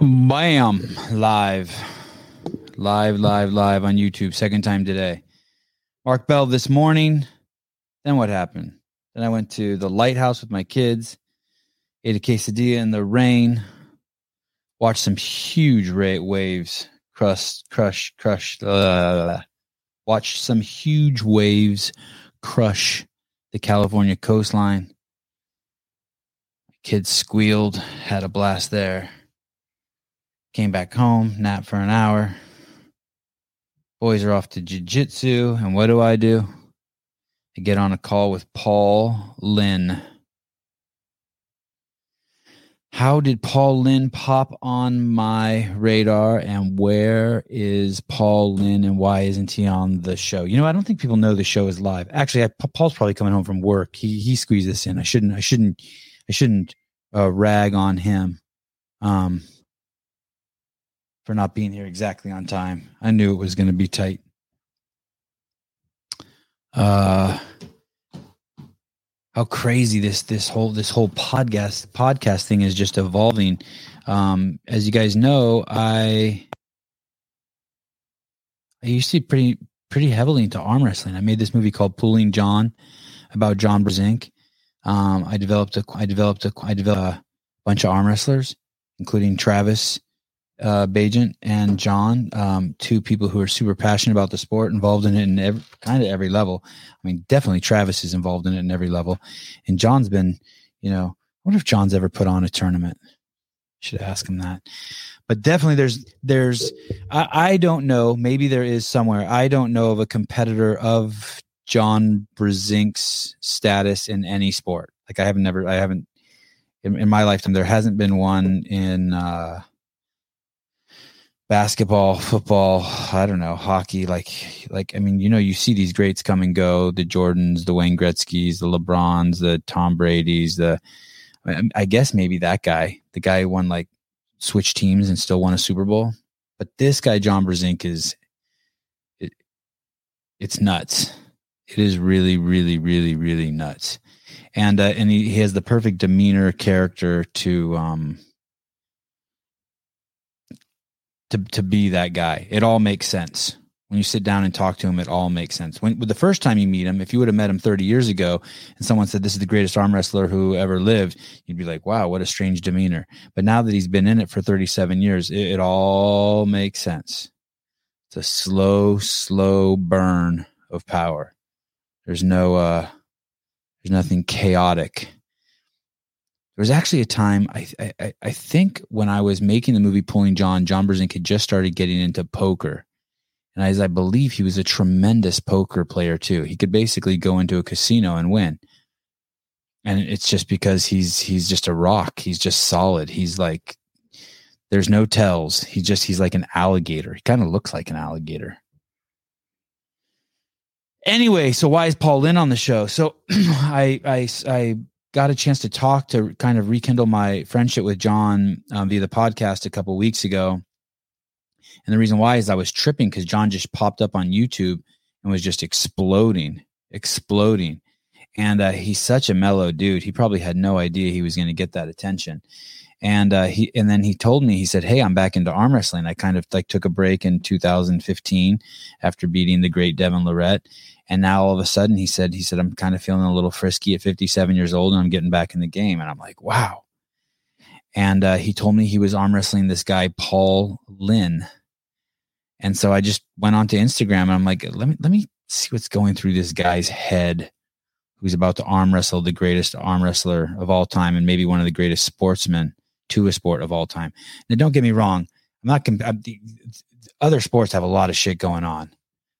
Bam! Live. Live, live, live on YouTube. Second time today. Mark Bell this morning. Then what happened? Then I went to the lighthouse with my kids, ate a quesadilla in the rain, watched some huge ra- waves crush, crush, crush. Uh, watched some huge waves crush the California coastline. Kids squealed, had a blast there. Came back home, nap for an hour. Boys are off to jiu-jitsu, and what do I do? I get on a call with Paul Linn. How did Paul Linn pop on my radar, and where is Paul Linn, and why isn't he on the show? You know, I don't think people know the show is live. Actually, I, Paul's probably coming home from work. He he squeezed this in. I shouldn't. I shouldn't. I shouldn't uh, rag on him. Um, for not being here exactly on time. I knew it was going to be tight. Uh how crazy this this whole this whole podcast podcast thing is just evolving. Um as you guys know, I I used to be pretty pretty heavily into arm wrestling. I made this movie called Pulling John about John Brzenk. Um I developed a I developed a I developed a bunch of arm wrestlers, including Travis uh, Bagent and John, um, two people who are super passionate about the sport, involved in it in every, kind of every level. I mean, definitely Travis is involved in it in every level, and John's been, you know, I wonder if John's ever put on a tournament. Should ask him that. But definitely, there's there's I, I don't know. Maybe there is somewhere. I don't know of a competitor of John Brzenk's status in any sport. Like I haven't never, I haven't in, in my lifetime. There hasn't been one in. uh basketball, football, I don't know, hockey, like like I mean, you know, you see these greats come and go, the Jordans, the Wayne Gretzky's, the LeBrons, the Tom Brady's, the I guess maybe that guy, the guy who won like switch teams and still won a Super Bowl. But this guy John Brzenk is it, it's nuts. It is really really really really nuts. And uh, and he, he has the perfect demeanor character to um to to be that guy. It all makes sense. When you sit down and talk to him, it all makes sense. When the first time you meet him, if you would have met him 30 years ago and someone said this is the greatest arm wrestler who ever lived, you'd be like, wow, what a strange demeanor. But now that he's been in it for 37 years, it, it all makes sense. It's a slow, slow burn of power. There's no uh there's nothing chaotic there was actually a time I, I I think when I was making the movie Pulling John, John Brzenk had just started getting into poker, and as I believe he was a tremendous poker player too. He could basically go into a casino and win, and it's just because he's he's just a rock. He's just solid. He's like there's no tells. He just he's like an alligator. He kind of looks like an alligator. Anyway, so why is Paul Linn on the show? So I I I got a chance to talk to kind of rekindle my friendship with John um, via the podcast a couple weeks ago. And the reason why is I was tripping because John just popped up on YouTube and was just exploding, exploding. And uh, he's such a mellow dude. He probably had no idea he was going to get that attention. And uh, he and then he told me he said, "Hey, I'm back into arm wrestling. I kind of like took a break in 2015 after beating the great Devon Larratt, and now all of a sudden he said, he said, I'm kind of feeling a little frisky at 57 years old and I'm getting back in the game. And I'm like, wow. And uh, he told me he was arm wrestling this guy, Paul Linn. And so I just went onto Instagram and I'm like, let me, let me see what's going through this guy's head who's about to arm wrestle the greatest arm wrestler of all time and maybe one of the greatest sportsmen to a sport of all time. Now, don't get me wrong. I'm not, I'm, the, other sports have a lot of shit going on.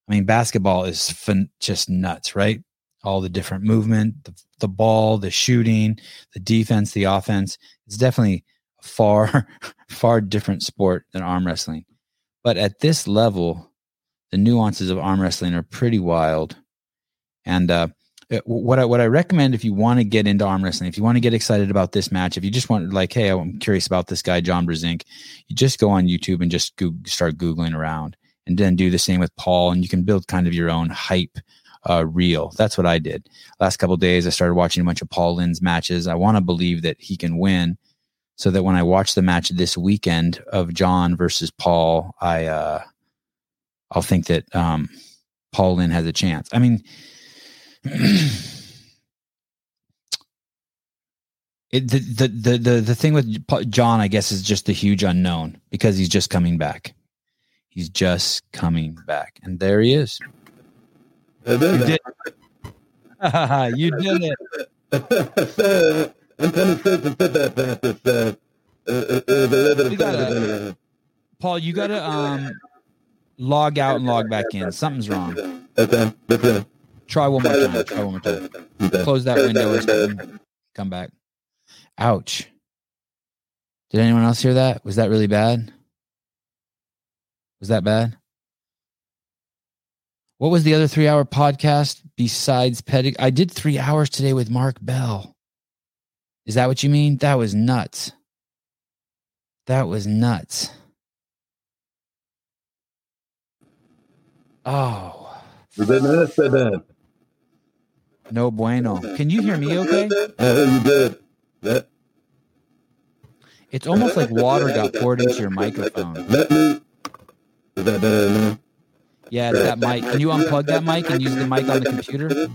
I mean, basketball is fun, just nuts, right? All the different movement, the, the ball, the shooting, the defense, the offense. It's definitely a far, far different sport than arm wrestling. But at this level, the nuances of arm wrestling are pretty wild. And uh, what I what I recommend if you want to get into arm wrestling, if you want to get excited about this match, if you just want like, hey, I'm curious about this guy John Brzenk, you just go on YouTube and just go, start googling around and then do the same with Paul. And you can build kind of your own hype uh, reel. That's what I did. Last couple days, I started watching a bunch of Paul Linn's matches. I want to believe that he can win. so that when I watch the match this weekend of John versus Paul, I uh, I'll think that um, Paul Linn has a chance. I mean, it, the, the the the the thing with John, I guess, is just the huge unknown because he's just coming back. He's just coming back, and there he is. You did, you did it. You gotta, Paul, you gotta um log out and log back in. Something's wrong. Try one more time. Try one more time. Close that window. Come back. Ouch. Did anyone else hear that? Was that really bad? Was that bad? What was the other three hour podcast besides Pedig? I did three hours today with Mark Bell. Is that what you mean? That was nuts. That was nuts. Oh. No bueno. Can you hear me okay? It's almost like water got poured into your microphone. Yeah, it's that mic. Can you unplug that mic and use the mic on the computer?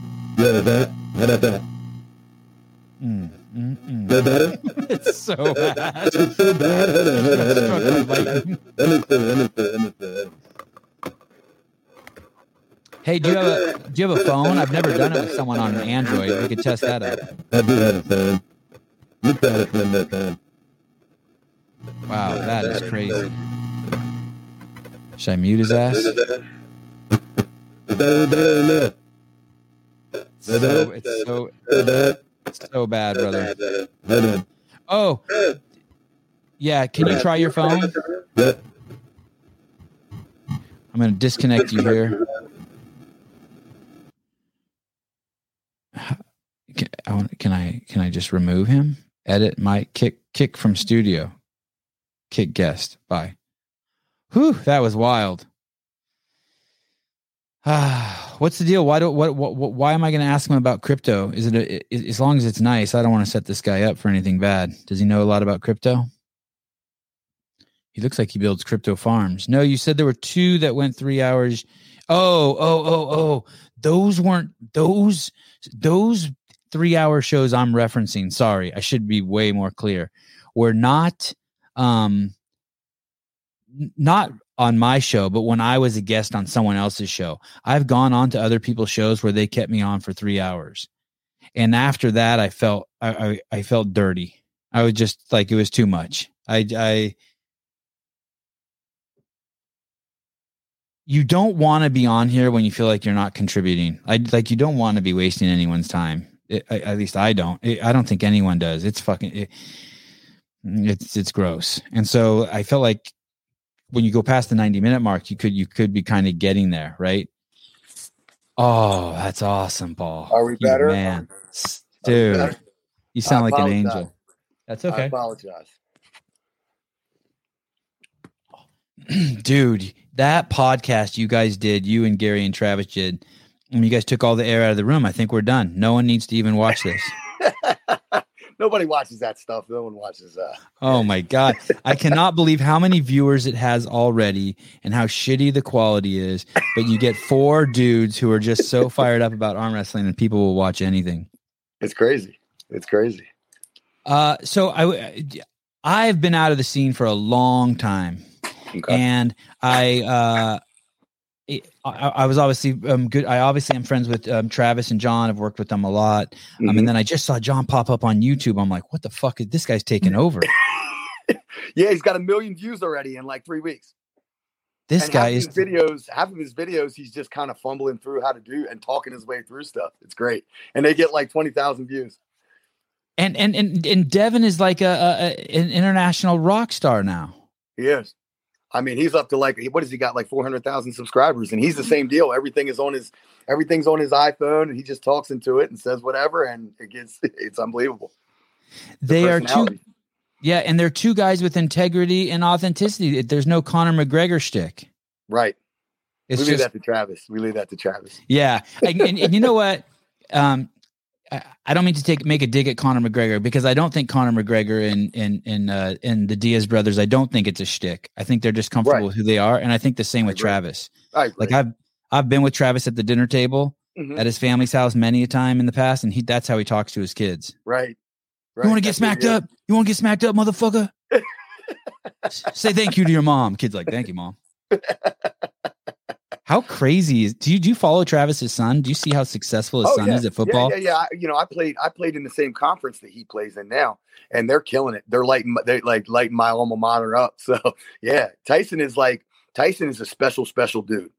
It's so bad. It's so bad. Hey, do you have a do you have a phone? I've never done it with someone on an Android. We could test that out. Wow, that is crazy. Should I mute his ass? So, it's so so bad, brother. Oh, yeah. Can you try your phone? I'm to disconnect you here. Can, can I can I just remove him? Edit my kick kick from studio. Kick guest. Bye. Whew, that was wild. Ah, what's the deal? Why do what, what, what why am I going to ask him about crypto? Is it a, as long as it's nice? I don't want to set this guy up for anything bad. Does he know a lot about crypto? He looks like he builds crypto farms. No, you said there were two that went three hours. Oh, oh, oh, oh. Those weren't those those three hour shows I'm referencing. Sorry, I should be way more clear. We're not um not on my show, but when I was a guest on someone else's show, I've gone on to other people's shows where they kept me on for three hours, and after that, I felt I I, I felt dirty. I was just like it was too much. I I you don't want to be on here when you feel like you're not contributing. I like you don't want to be wasting anyone's time. It, I, at least I don't. It, I don't think anyone does. It's fucking. It, it's it's gross. And so I felt like when you go past the 90 minute mark, you could you could be kind of getting there, right? Oh, that's awesome, Paul. Are we better? Man, dude, better? you sound like an angel. That's okay. I apologize. dude, that podcast you guys did, you and Gary and Travis did, and you guys took all the air out of the room. I think we're done. No one needs to even watch this. Nobody watches that stuff. No one watches that. Oh my god! I cannot believe how many viewers it has already, and how shitty the quality is. But you get four dudes who are just so fired up about arm wrestling, and people will watch anything. It's crazy. It's crazy. Uh, so I, I've been out of the scene for a long time, okay. and I, uh, I, I, was obviously um, good. I obviously am friends with um, Travis and John. I've worked with them a lot. Um, mm-hmm. And then I just saw John pop up on YouTube. I'm like, what the fuck is this guy's taking over? yeah, he's got a million views already in like three weeks. This and guy is videos. Half of his videos, he's just kind of fumbling through how to do and talking his way through stuff. It's great, and they get like twenty thousand views. And and and and Devon is like a, a an international rock star now. He is. I mean, he's up to like what has he got like four hundred thousand subscribers, and he's the same deal. Everything is on his everything's on his iPhone, and he just talks into it and says whatever, and it gets it's unbelievable. The they are two, yeah, and they're two guys with integrity and authenticity. There's no Conor McGregor shtick, right? It's we leave just, that to Travis. We leave that to Travis. Yeah, and, and, and you know what? Um, I don't mean to take make a dig at Conor McGregor because I don't think Conor McGregor and and and uh, and the Diaz brothers. I don't think it's a shtick. I think they're just comfortable Right. with who they are, and I think the same with. Travis. Like I've I've been with Travis at the dinner table Mhm. at his family's house many a time in the past, and he that's how he talks to his kids. right. right. You want to get smacked up? You want to get smacked up, motherfucker? Say thank you to your mom. Kids like, thank you, mom. How crazy is? Do you do you follow Travis's son? Do you see how successful his Oh, son yeah. is at football? Yeah, yeah, yeah. I, you know, I played. I played in the same conference that he plays in now, and they're killing it. They're lighting. They like lighting my alma mater up. So yeah, Tyson is like Tyson is a special, special dude.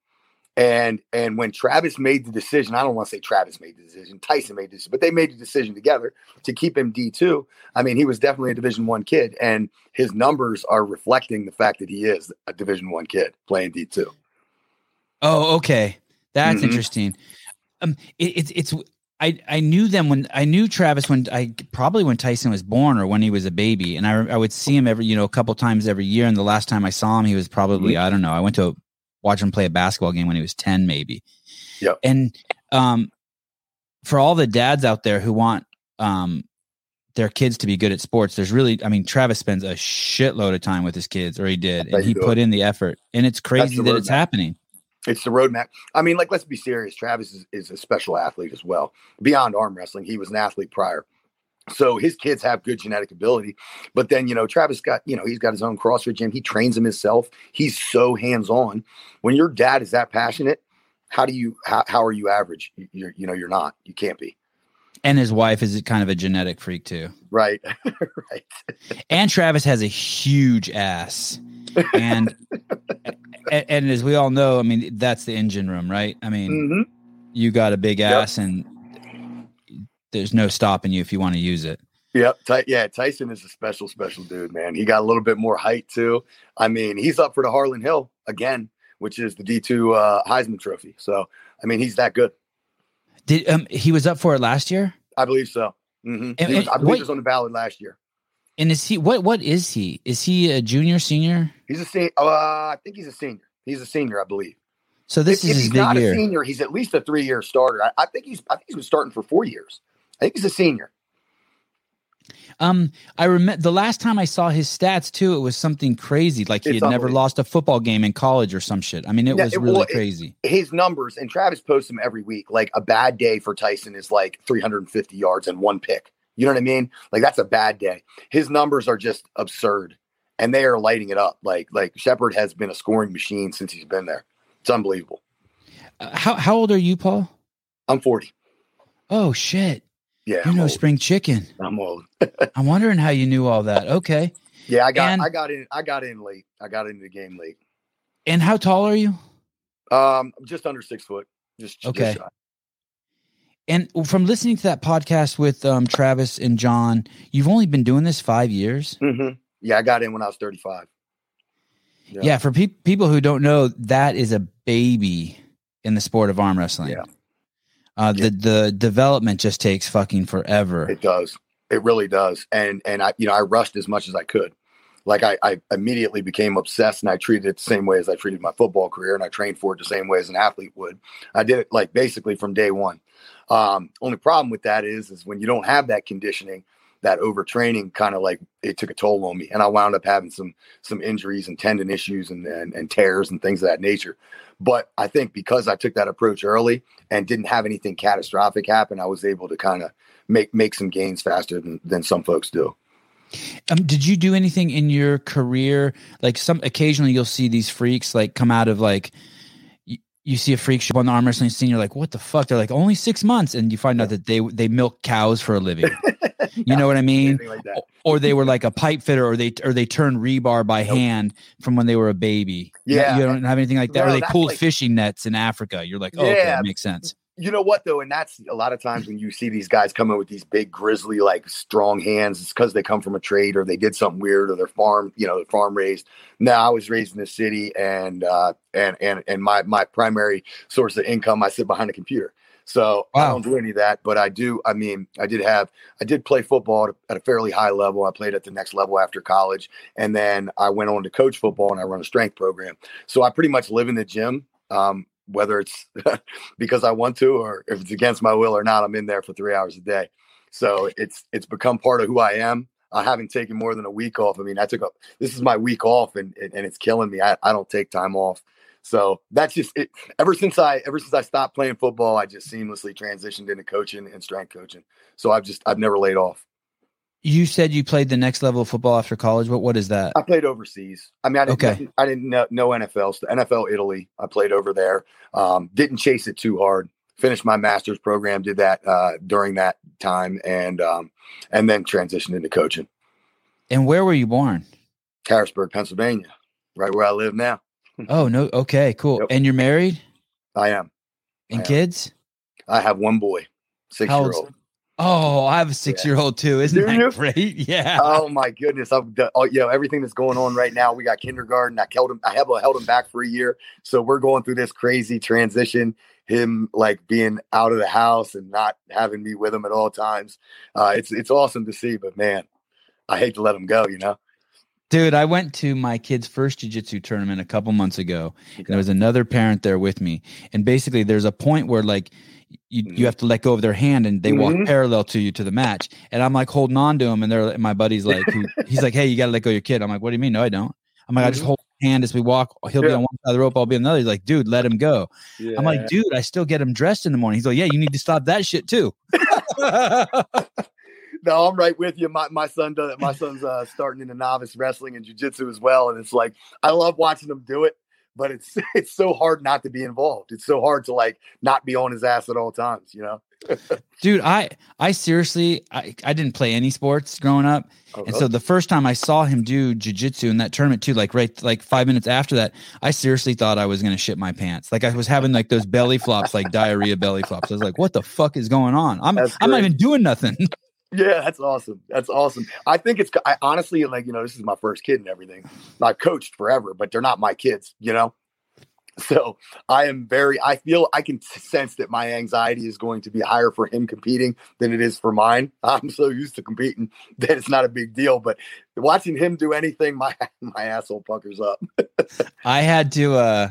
And and when Travis made the decision, I don't want to say Travis made the decision. Tyson made this, but they made the decision together to keep him D two. I mean, he was definitely a Division one kid, and his numbers are reflecting the fact that he is a Division one kid playing D two. Oh, okay. That's Mhm. interesting. Um, it, it's it's I I knew them when I knew Travis when I probably when Tyson was born or when he was a baby, and I I would see him every you know a couple times every year. And the last time I saw him, he was probably I don't know. I went to watch him play a basketball game when he was ten, maybe. Yep. And um, for all the dads out there who want um their kids to be good at sports, there's really I mean Travis spends a shitload of time with his kids, or he did, and he put in the effort, and it's crazy that it's happening. It's the roadmap. I mean, like, let's be serious. Travis is, is a special athlete as well. Beyond arm wrestling, he was an athlete prior. So his kids have good genetic ability. But then, you know, Travis got, you know, he's got his own CrossFit gym. He trains him himself. He's so hands on. When your dad is that passionate, how do you, how, how are you average? You- You're, you know, you're not. You can't be. And his wife is kind of a genetic freak too. Right. right. And Travis has a huge ass. And and, and as we all know, I mean, that's the engine room, right? I mean, hmm you got a big Yep. ass and there's no stopping you if you want to use it. Yep. Ty- yeah. Tyson is a special, special dude, man. He got a little bit more height too. I mean, he's up for the Harlan Hill again, which is the D2 uh, Heisman Trophy. So, I mean, he's that good. Did um he was up for it last year? I believe so. hmm And- was- I believe what- he was on the ballot last year. And is he what what is he? Is he a junior, senior? He's a senior. Uh, I think he's a senior. He's a senior, I believe. So this if, is if his he's big not year. a senior, he's at least a three-year starter. I, I think he's. I think he's been starting for four years. I think he's a senior. Um, I remember the last time I saw his stats too. It was something crazy, like he It's had never lost a football game in college or some shit. I mean, it Yeah, was it- really well, it- crazy. his numbers and Travis posts them every week. Like a bad day for Tyson is like 350 yards and one pick. You know what I mean? Like that's a bad day. His numbers are just absurd, and they are lighting it up. Like like Shepherd has been a scoring machine since he's been there. It's unbelievable. Uh, how how old are you, Paul? I'm 40. Oh shit! Yeah, You I'm know old. spring chicken. I'm old. I'm wondering how you knew all that. Okay. Yeah, I got And- I got in I got in late. I got into the game late. And how tall are you? Um, just under six foot. Just just Okay. shy. And from listening to that podcast with um, Travis and John, you've only been doing this five years. Mhm. Yeah, I got in when I was 35. Yeah. Yeah. for pe- people who don't know, that is a baby in the sport of arm wrestling. Yeah. Uh, Yeah. The the development just takes fucking forever. It does. It really does. And and I you know I rushed as much as I could. Like I, I immediately became obsessed and I treated it the same way as I treated my football career and I trained for it the same way as an athlete would. I did it like basically from day one. Um, only problem with that is is when you don't have that conditioning, that overtraining kind of like it took a toll on me. And I wound up having some some injuries and tendon issues and, and and tears and things of that nature. But I think because I took that approach early and didn't have anything catastrophic happen, I was able to kind of make make some gains faster than, than some folks do. Um, did you do anything in your career? Like some occasionally you'll see these freaks like come out of like you, you see a freak show on the arm wrestling scene. You're like, what the fuck? They're like only six months, and you find out that they they milk cows for a living. You know what I mean? Like. Or they were like a pipe fitter, or they or they turned rebar by Nope. hand from when they were a baby. Yeah. you don't have anything like that. or they pulled like- fishing nets in Africa. You're like, oh, okay, Yeah. that makes sense. You know what though, and that's a lot of times when you see these guys come in with these big grizzly like strong hands, it's because they come from a trade or they did something weird or they're farm, you know, farm raised. Now I was raised in the city and uh and and and my my primary source of income, I sit behind a computer. So I don't do any of that, but I do. I mean, I did have, I did play football at a, at a fairly high level. I played at the next level after college, and then I went on to coach football and I run a strength program. So I pretty much live in the gym um, whether it's because I want to or if it's against my will or not. I'm in there for three hours a day. So it's it's become part of who I am. I haven't taken more than a week off. I mean, I took a this is my week off, and and it's killing me. I, I don't take time off. So that's just it. Ever since I ever since I stopped playing football, I just seamlessly transitioned into coaching and strength coaching. So I've just I've never laid off. You said you played the next level of football after college. What what is that? I played overseas. I mean, I didn't, Okay. I didn't know, know NFL. So NFL Italy. I played over there. Um, didn't chase it too hard. Finished my master's program. Did that uh, during that time, and um, and then transitioned into coaching. And where were you born? Harrisburg, Pennsylvania, right where I live now. Oh no. Okay. Cool. Yep. And you're married I am. and I am. kids? I have one boy, six How year old's- old. Oh, I have a six year old too. Isn't that great? Yeah. Oh my goodness! I'm the- oh, you know everything that's going on right now. We got kindergarten. I held him. I have held him back for a year, so we're going through this crazy transition. Him like being out of the house and not having me with him at all times. Uh, it's it's awesome to see, but man, I hate to let him go. You know. Dude, I went to my kid's first jiu-jitsu tournament a couple months ago. And there was another parent there with me. And basically there's a point where like you, Mhm. you have to let go of their hand and they walk Mhm. parallel to you to the match. And I'm like holding on to him and they're my buddy's like who, he's like, Hey, you gotta let go of your kid. I'm like, What do you mean? No, I don't. I'm like, I just Mhm. hold hand as we walk. He'll be on one side of the rope, I'll be on the other. He's like, dude, let him go. Yeah. I'm like, dude, I still get him dressed in the morning. He's like, Yeah, you need to stop that shit too. no, I'm right with you. My my son does. My son's uh, starting into novice wrestling and jujitsu as well, and it's like I love watching him do it. But it's it's so hard not to be involved. It's so hard to like not be on his ass at all times. You know. Dude, I I seriously I, I didn't play any sports growing up. Oh, And so uh-huh. the first time I saw him do jujitsu in that tournament too, like right like five minutes after that, I seriously thought I was gonna shit my pants. Like I was having like those belly flops, like diarrhea belly flops. I was like, what the fuck is going on? I'm I'm not even doing nothing. Yeah, that's awesome. That's awesome. I think it's I honestly like, you know, this is my first kid and everything. I've coached forever, but they're not my kids, you know? So I am very I feel I can sense that my anxiety is going to be higher for him competing than it is for mine. I'm so used to competing that it's not a big deal. But watching him do anything, my my asshole puckers up. I had to uh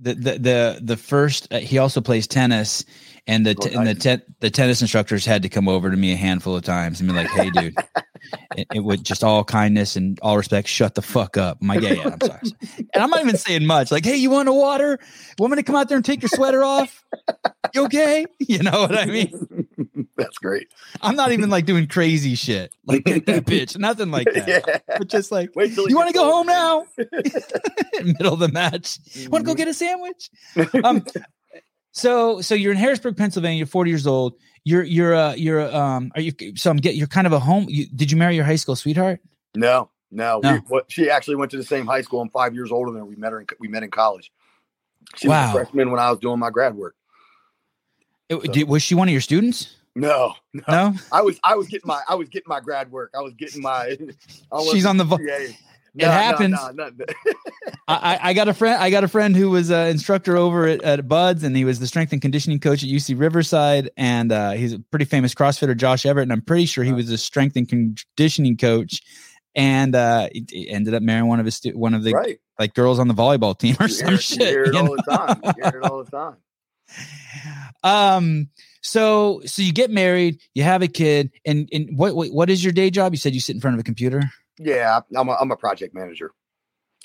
the the the, the first uh, he also plays tennis and the Oh, t- and the te- the tennis instructors had to come over to me a handful of times and be like, "Hey, dude, it, it would just all kindness and all respect, shut the fuck up." I'm like, "Yeah, yeah, I'm sorry." And I'm not even saying much. Like, "Hey, you want a water? Want me to come out there and take your sweater off? You okay?" You know what I mean? that's great. I'm not even like doing crazy shit like that bitch, nothing like that. yeah. But just like, Wait till you want to go home now? Middle of the match. Want to go Mhm. get a sandwich? um so so you're in harrisburg pennsylvania you're 40 years old you're you're uh you're um are you so i'm get you're kind of a home you, did you marry your high school sweetheart No, no. No. We, what, she actually went to the same high school. I'm five years older than her. We met her. In, we met in college. She Wow. was a freshman when I was doing my grad work. It- So- did- was she one of your students No, no. no I was I was getting my I was getting my grad work. I was getting my. I she's on the vo- it happens. I, I- I got a friend. I got a friend who was an instructor over at, at Buds, and he was the strength and conditioning coach at UC Riverside. And uh, he's a pretty famous CrossFitter, Josh Everett. And I'm pretty sure he was a strength and conditioning coach. And uh, he- he ended up marrying one of his stu- one of the right. like girls on the volleyball team or You some hear, shit. you hear it all know? the time. You hear it all the time. Um. So so you get married, you have a kid, and and what what, what is your day job? You said you sit in front of a computer. Yeah, I'm a, I'm a project manager.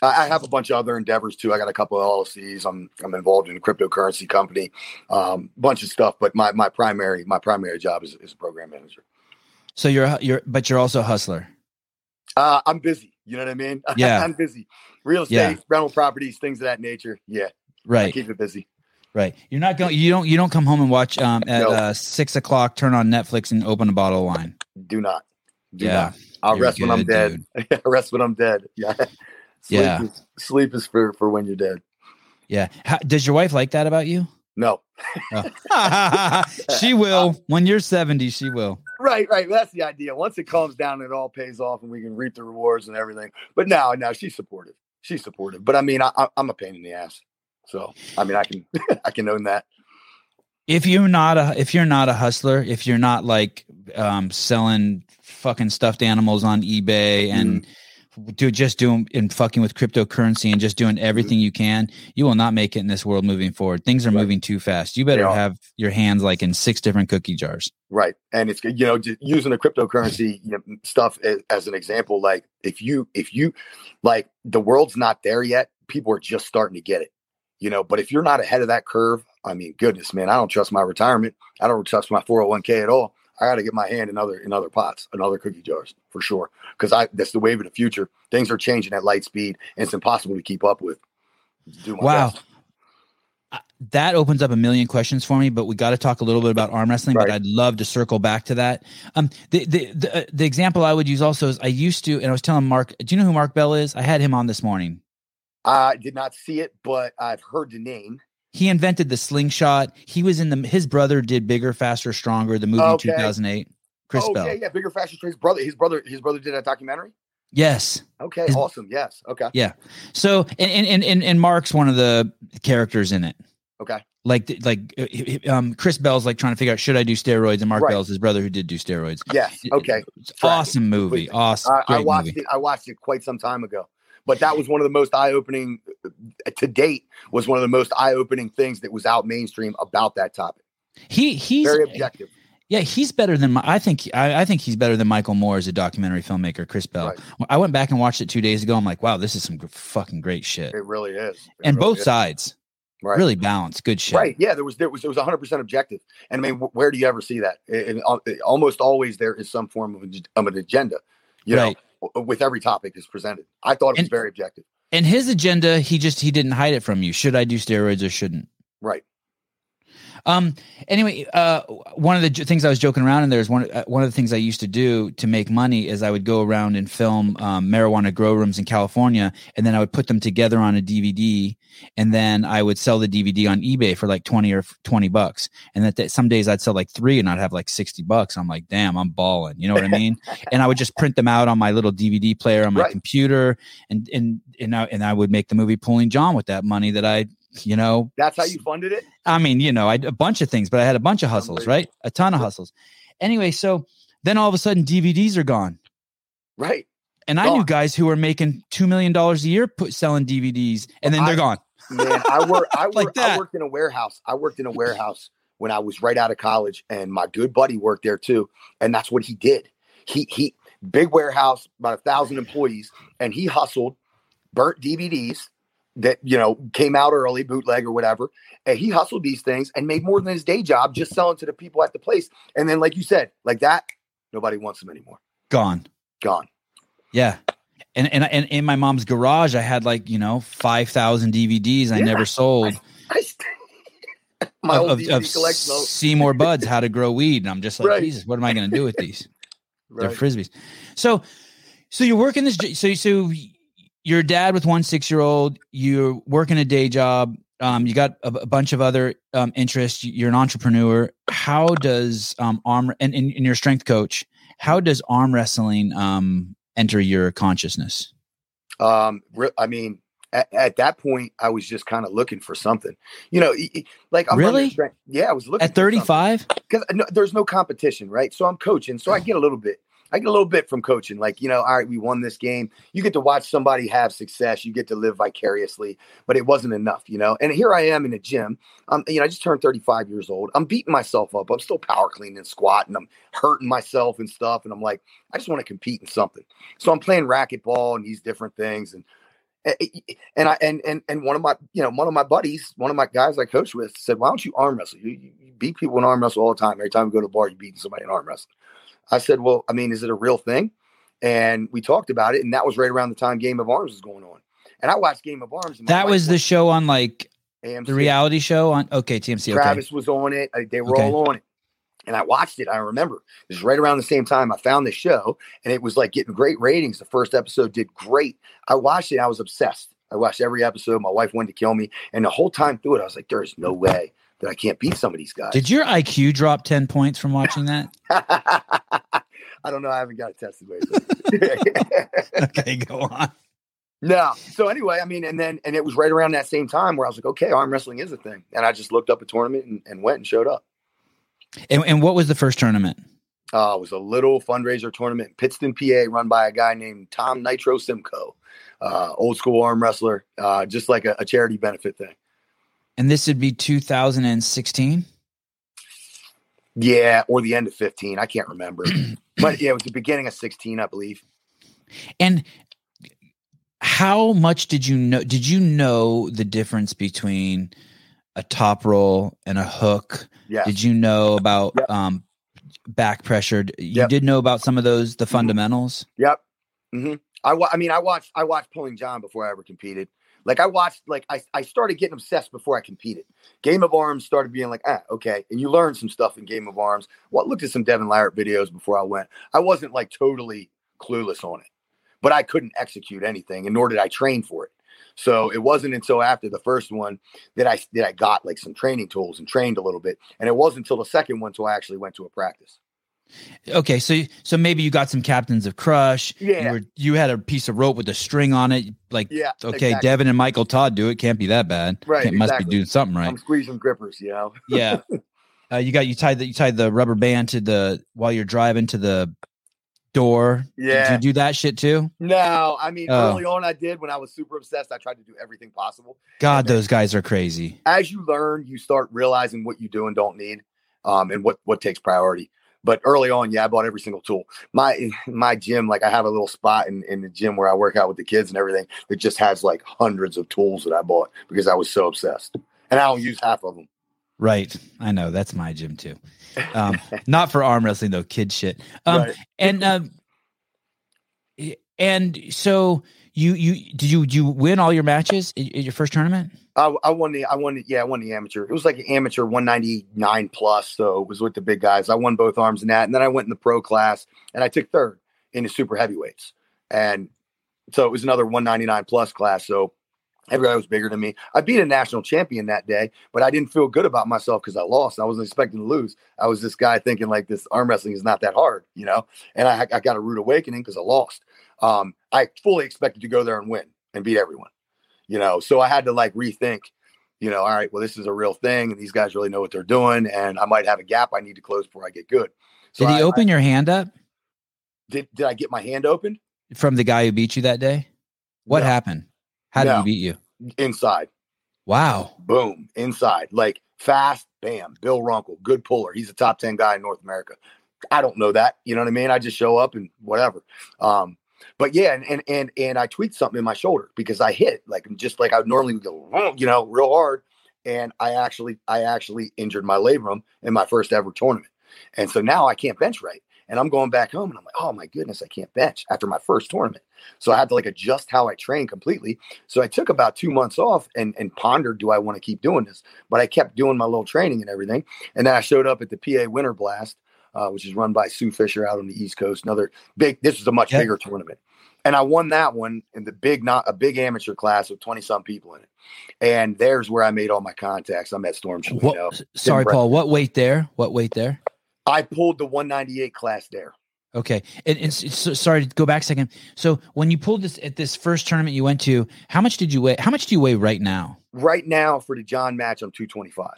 I, I have a bunch of other endeavors too. I got a couple of LLCs. I'm I'm involved in a cryptocurrency company, um, bunch of stuff. But my my primary my primary job is, is a program manager. So you're you're but you're also a hustler. Uh, I'm busy. You know what I mean? Yeah. I'm busy. Real estate, Yeah. rental properties, things of that nature. Yeah, I Right. keep it busy. Right. You're not going. You don't. You don't come home and watch um at No. uh, six o'clock. Turn on Netflix and open a bottle of wine. Do not. Do Yeah, not. I'll rest when I'm dead. rest when I'm dead. Yeah. Sleep Yeah. Is, sleep is for for when you're dead. Yeah. How, does your wife like that about you? No. she will. When you're seventy, she will. Right, right. That's the idea. Once it calms down, it all pays off, and we can reap the rewards and everything. But now, now she's supportive. She's supportive. But I mean, I, I- I'm a pain in the ass. So I mean, I can I can own that. If you're not a if you're not a hustler, if you're not like um selling fucking stuffed animals on eBay and do just doing and fucking with cryptocurrency and just doing everything you can, you will not make it in this world moving forward. Things are Right. moving too fast. You better have your hands like in six different cookie jars. Right. And it's you know just using the cryptocurrency you know, stuff as, as an example. Like if you if you like the world's not there yet, people are just starting to get it. You know, but if you're not ahead of that curve, I mean, goodness, man, I don't trust my retirement. I don't trust my 401k at all. I got to get my hand in other in other pots, in other cookie jars for sure. Because I that's the wave of the future. Things are changing at light speed, and it's impossible to keep up with. Do my Wow. best. That opens up a million questions for me, but we got to talk a little bit about arm wrestling. But I'd love to circle back to that. Um, the the the, uh, the example I would use also is I used to, and I was telling Mark. Do you know who Mark Bell is? I had him on this morning. I did not see it, but I've heard the name. He invented the slingshot. He was in the. His brother did bigger, faster, stronger. The movie Okay. two thousand eight. Chris oh, Bell. yeah, yeah, bigger, faster. stronger. His brother, his brother, his brother did that documentary. Yes. Okay, His- awesome. Yes. Okay. Yeah. So and and and and, Mark's one of the characters in it. Okay. Like like um Chris Bell's like trying to figure out should I do steroids and Mark Right. Bell's his brother who did do steroids. Yes. Okay. It's awesome movie. Awesome. I, I watched movie. it. I watched it quite some time ago, but that was one of the most eye-opening uh, to date. Was one of the most eye-opening things that was out mainstream about that topic. He he's Very objective. yeah he's better than my, I think I, I think he's better than Michael Moore as a documentary filmmaker. Chris Bell. Right. I went back and watched it two days ago. I'm like, wow, this is some gr- fucking great shit. It really is. It and really both is. sides Right. really balanced. Good shit. Right. Yeah. There was there was it was 100 percent objective. And I mean, wh- where do you ever see that? It, it- almost always there is some form of, an- of an agenda. You Right. know, with every topic is presented. I thought it was And- very objective. And his agenda, he just he didn't hide it from you. Should I do steroids or shouldn't? Right. Um. Anyway, uh, one of the j- things I was joking around in there is one uh, one of the things I used to do to make money is I would go around and film um, marijuana grow rooms in California, and then I would put them together on a DVD, and then I would sell the DVD on eBay for like twenty or twenty bucks. And that, that some days I'd sell like three, and I'd have like sixty bucks. I'm like, damn, I'm balling. You know what I mean? and I would just print them out on my little DVD player on my Right. computer, and and and I, and I would make the movie Pulling John with that money that I, you know, That's how you funded it. I mean, you know, I a bunch of things, but I had a bunch of hustles, right? A ton of hustles. Anyway, so then all of a sudden DVDs are gone. Right. And I knew guys who were making two million dollars a year put selling DVDs and then they're gone. Man, I work. I Like work. I worked in a warehouse. I worked in a warehouse when I was right out of college, and my good buddy worked there too. And that's what he did. He he big warehouse, about a thousand employees, and he hustled, burnt DVDs that you know came out early, bootleg or whatever. And he hustled these things and made more than his day job just selling to the people at the place. And then, like you said, like that, nobody wants them anymore. Gone. Gone. Yeah. And and and in my mom's garage, I had like, you know, five thousand DVDs I Yeah. never sold I st- my of, of, DVD of collection. oh, Seymour Buds, how to grow weed. And I'm just like, Right. Jesus, what am I gonna do with these? They're frisbees. So, so you're working this. So, so you're a dad with one six year old. You're working a day job. Um, you got a, a bunch of other um, interests. You're an entrepreneur. How does um, arm and, and, and you're strength coach? How does arm wrestling um, enter your consciousness? Um, I mean, at, at that point, I was just kind of looking for something, you know, like I'm Really? strength- Yeah, I was looking At 35? because no, there's no competition, right? So I'm coaching, so I get a little bit. I get a little bit from coaching, like you know, all right, we won this game. You get to watch somebody have success. You get to live vicariously, but it wasn't enough, you know. And here I am in a gym. Um, you know, I just turned 35 years old. I'm beating myself up. I'm still power cleaning and squatting. I'm hurting myself and stuff. And I'm like, I just want to compete in something. So I'm playing racquetball and these different things. And and I and and and one of my you know one of my buddies, one of my guys I coach with, said, "Why don't you arm wrestle? You, you, beat people in arm wrestle all the time. Every time you go to a bar, you beating somebody in arm wrestle." I said, "Well, I mean, is it a real thing?" And we talked about it, and that was right around the time Game of Arms was going on. And I watched Game of Arms. That was the show on like AMC. the reality show on okay TMC. Okay. Travis was on it. uh, They were Okay. all on it. And I watched it. I remember this is right around the same time I found the show, and it was like getting great ratings. The first episode did great. I watched it. I was obsessed. I watched every episode. My wife wanted to kill me, and the whole time through it, I was like, "There's no way that I can't beat some of these guys." Did your IQ drop 10 points from watching that? I don't know. I haven't got it tested. Wait. okay, go on. no. So anyway, I mean, and then and it was right around that same time where I was like, "Okay, arm wrestling is a thing," and I just looked up a tournament and, and went and showed up. And, and what was the first tournament? Uh, it was a little fundraiser tournament in Pittston, PA, run by a guy named Tom Nitro Simcoe, uh, old school arm wrestler, uh, just like a, a charity benefit thing. And this would be 2016. Yeah, or the end of 15. I can't remember. but yeah, it was the beginning of 16, I believe. And how much did you know? Did you know the difference between a top roll and a hook? Yeah. Did you know about Yep. um, back pressure? You Yep. did know about some of those, the Mhm. fundamentals. Yep. hmm I, wa- I mean, I watched, I watched Pulling John before I ever competed. Like I watched, like I, I started getting obsessed before I competed. Game of Arms started being like, ah, okay. And you learn some stuff in Game of Arms. Well, I looked at some Devon Larratt videos before I went. I wasn't like totally clueless on it, but I couldn't execute anything, and nor did I train for it. So it wasn't until after the first one that I that I got like some training tools and trained a little bit. And it wasn't until the second one until I actually went to a practice. Okay, so so maybe you got some captains of crush. Yeah. You were you had a piece of rope with a string on it. Like Yeah. okay, exactly. Devon and Michael Todd do it. Can't be that bad. Right, Can't- must exactly. be doing something right. I'm squeezing grippers, you know. yeah. Uh, you got you tied the you tied the rubber band to the while you're driving to the door. Yeah. Did you do that shit too? No, I mean, Oh. early on I did when I was super obsessed. I tried to do everything possible. God, Okay. those guys are crazy. As you learn, you start realizing what you do and don't need, um, and what what takes priority. But early on, yeah, I bought every single tool. My my gym, like I have a little spot in, in the gym where I work out with the kids and everything that just has like hundreds of tools that I bought because I was so obsessed. And I don't use half of them. Right. I know that's my gym too. Um, not for arm wrestling though, kid shit. Um, right. and um, and so you you did you you win all your matches in, your first tournament? I, I won the I won the yeah I won the amateur. It was like an amateur 199 plus, so it was with the big guys. I won both arms in that, and then I went in the pro class and I took third in the super heavyweights, and so it was another 199 plus class. So everybody was bigger than me. I beat a national champion that day, but I didn't feel good about myself because I lost. I wasn't expecting to lose. I was this guy thinking like this arm wrestling is not that hard, you know. And I, I got a rude awakening because I lost. Um, I fully expected to go there and win and beat everyone you know so i had to like rethink you know all right well this is a real thing and these guys really know what they're doing and i might have a gap i need to close before i get good so Did he I- open your hand up did, did i get my hand opened from the guy who beat you that day? What No. happened? How did No. he beat you? inside Wow. boom inside like fast bam bill runkle good puller he's a top 10 guy in north america i don't know that you know what i mean i just show up and whatever um but yeah and and and, and i tweaked something in my shoulder because i hit like just like i would normally go you know real hard. And i actually i actually injured my labrum in my first ever tournament. And so now i can't bench right. And i'm going back home and i'm like oh my goodness i can't bench after my first tournament. So i had to like adjust how i train completely. So I took about two months off and, and pondered, do I want to keep doing this? But I kept doing my little training and everything. And then I showed up at the PA Winter Blast, uh, which is run by Sue Fisher out on the East Coast. Another big, this is a much Yep. bigger tournament. And I won that one in the big, not a big amateur class with 20 some people in it. And there's where I made all my contacts. I met Storm Chalino. What, sorry, Brett. Paul. What weight there? What weight there? I pulled the 198 class there. Okay, and, and so, sorry to go back a second. So when you pulled this at this first tournament you went to, how much did you weigh? How much do you weigh right now? Right now for the John match, I'm 225.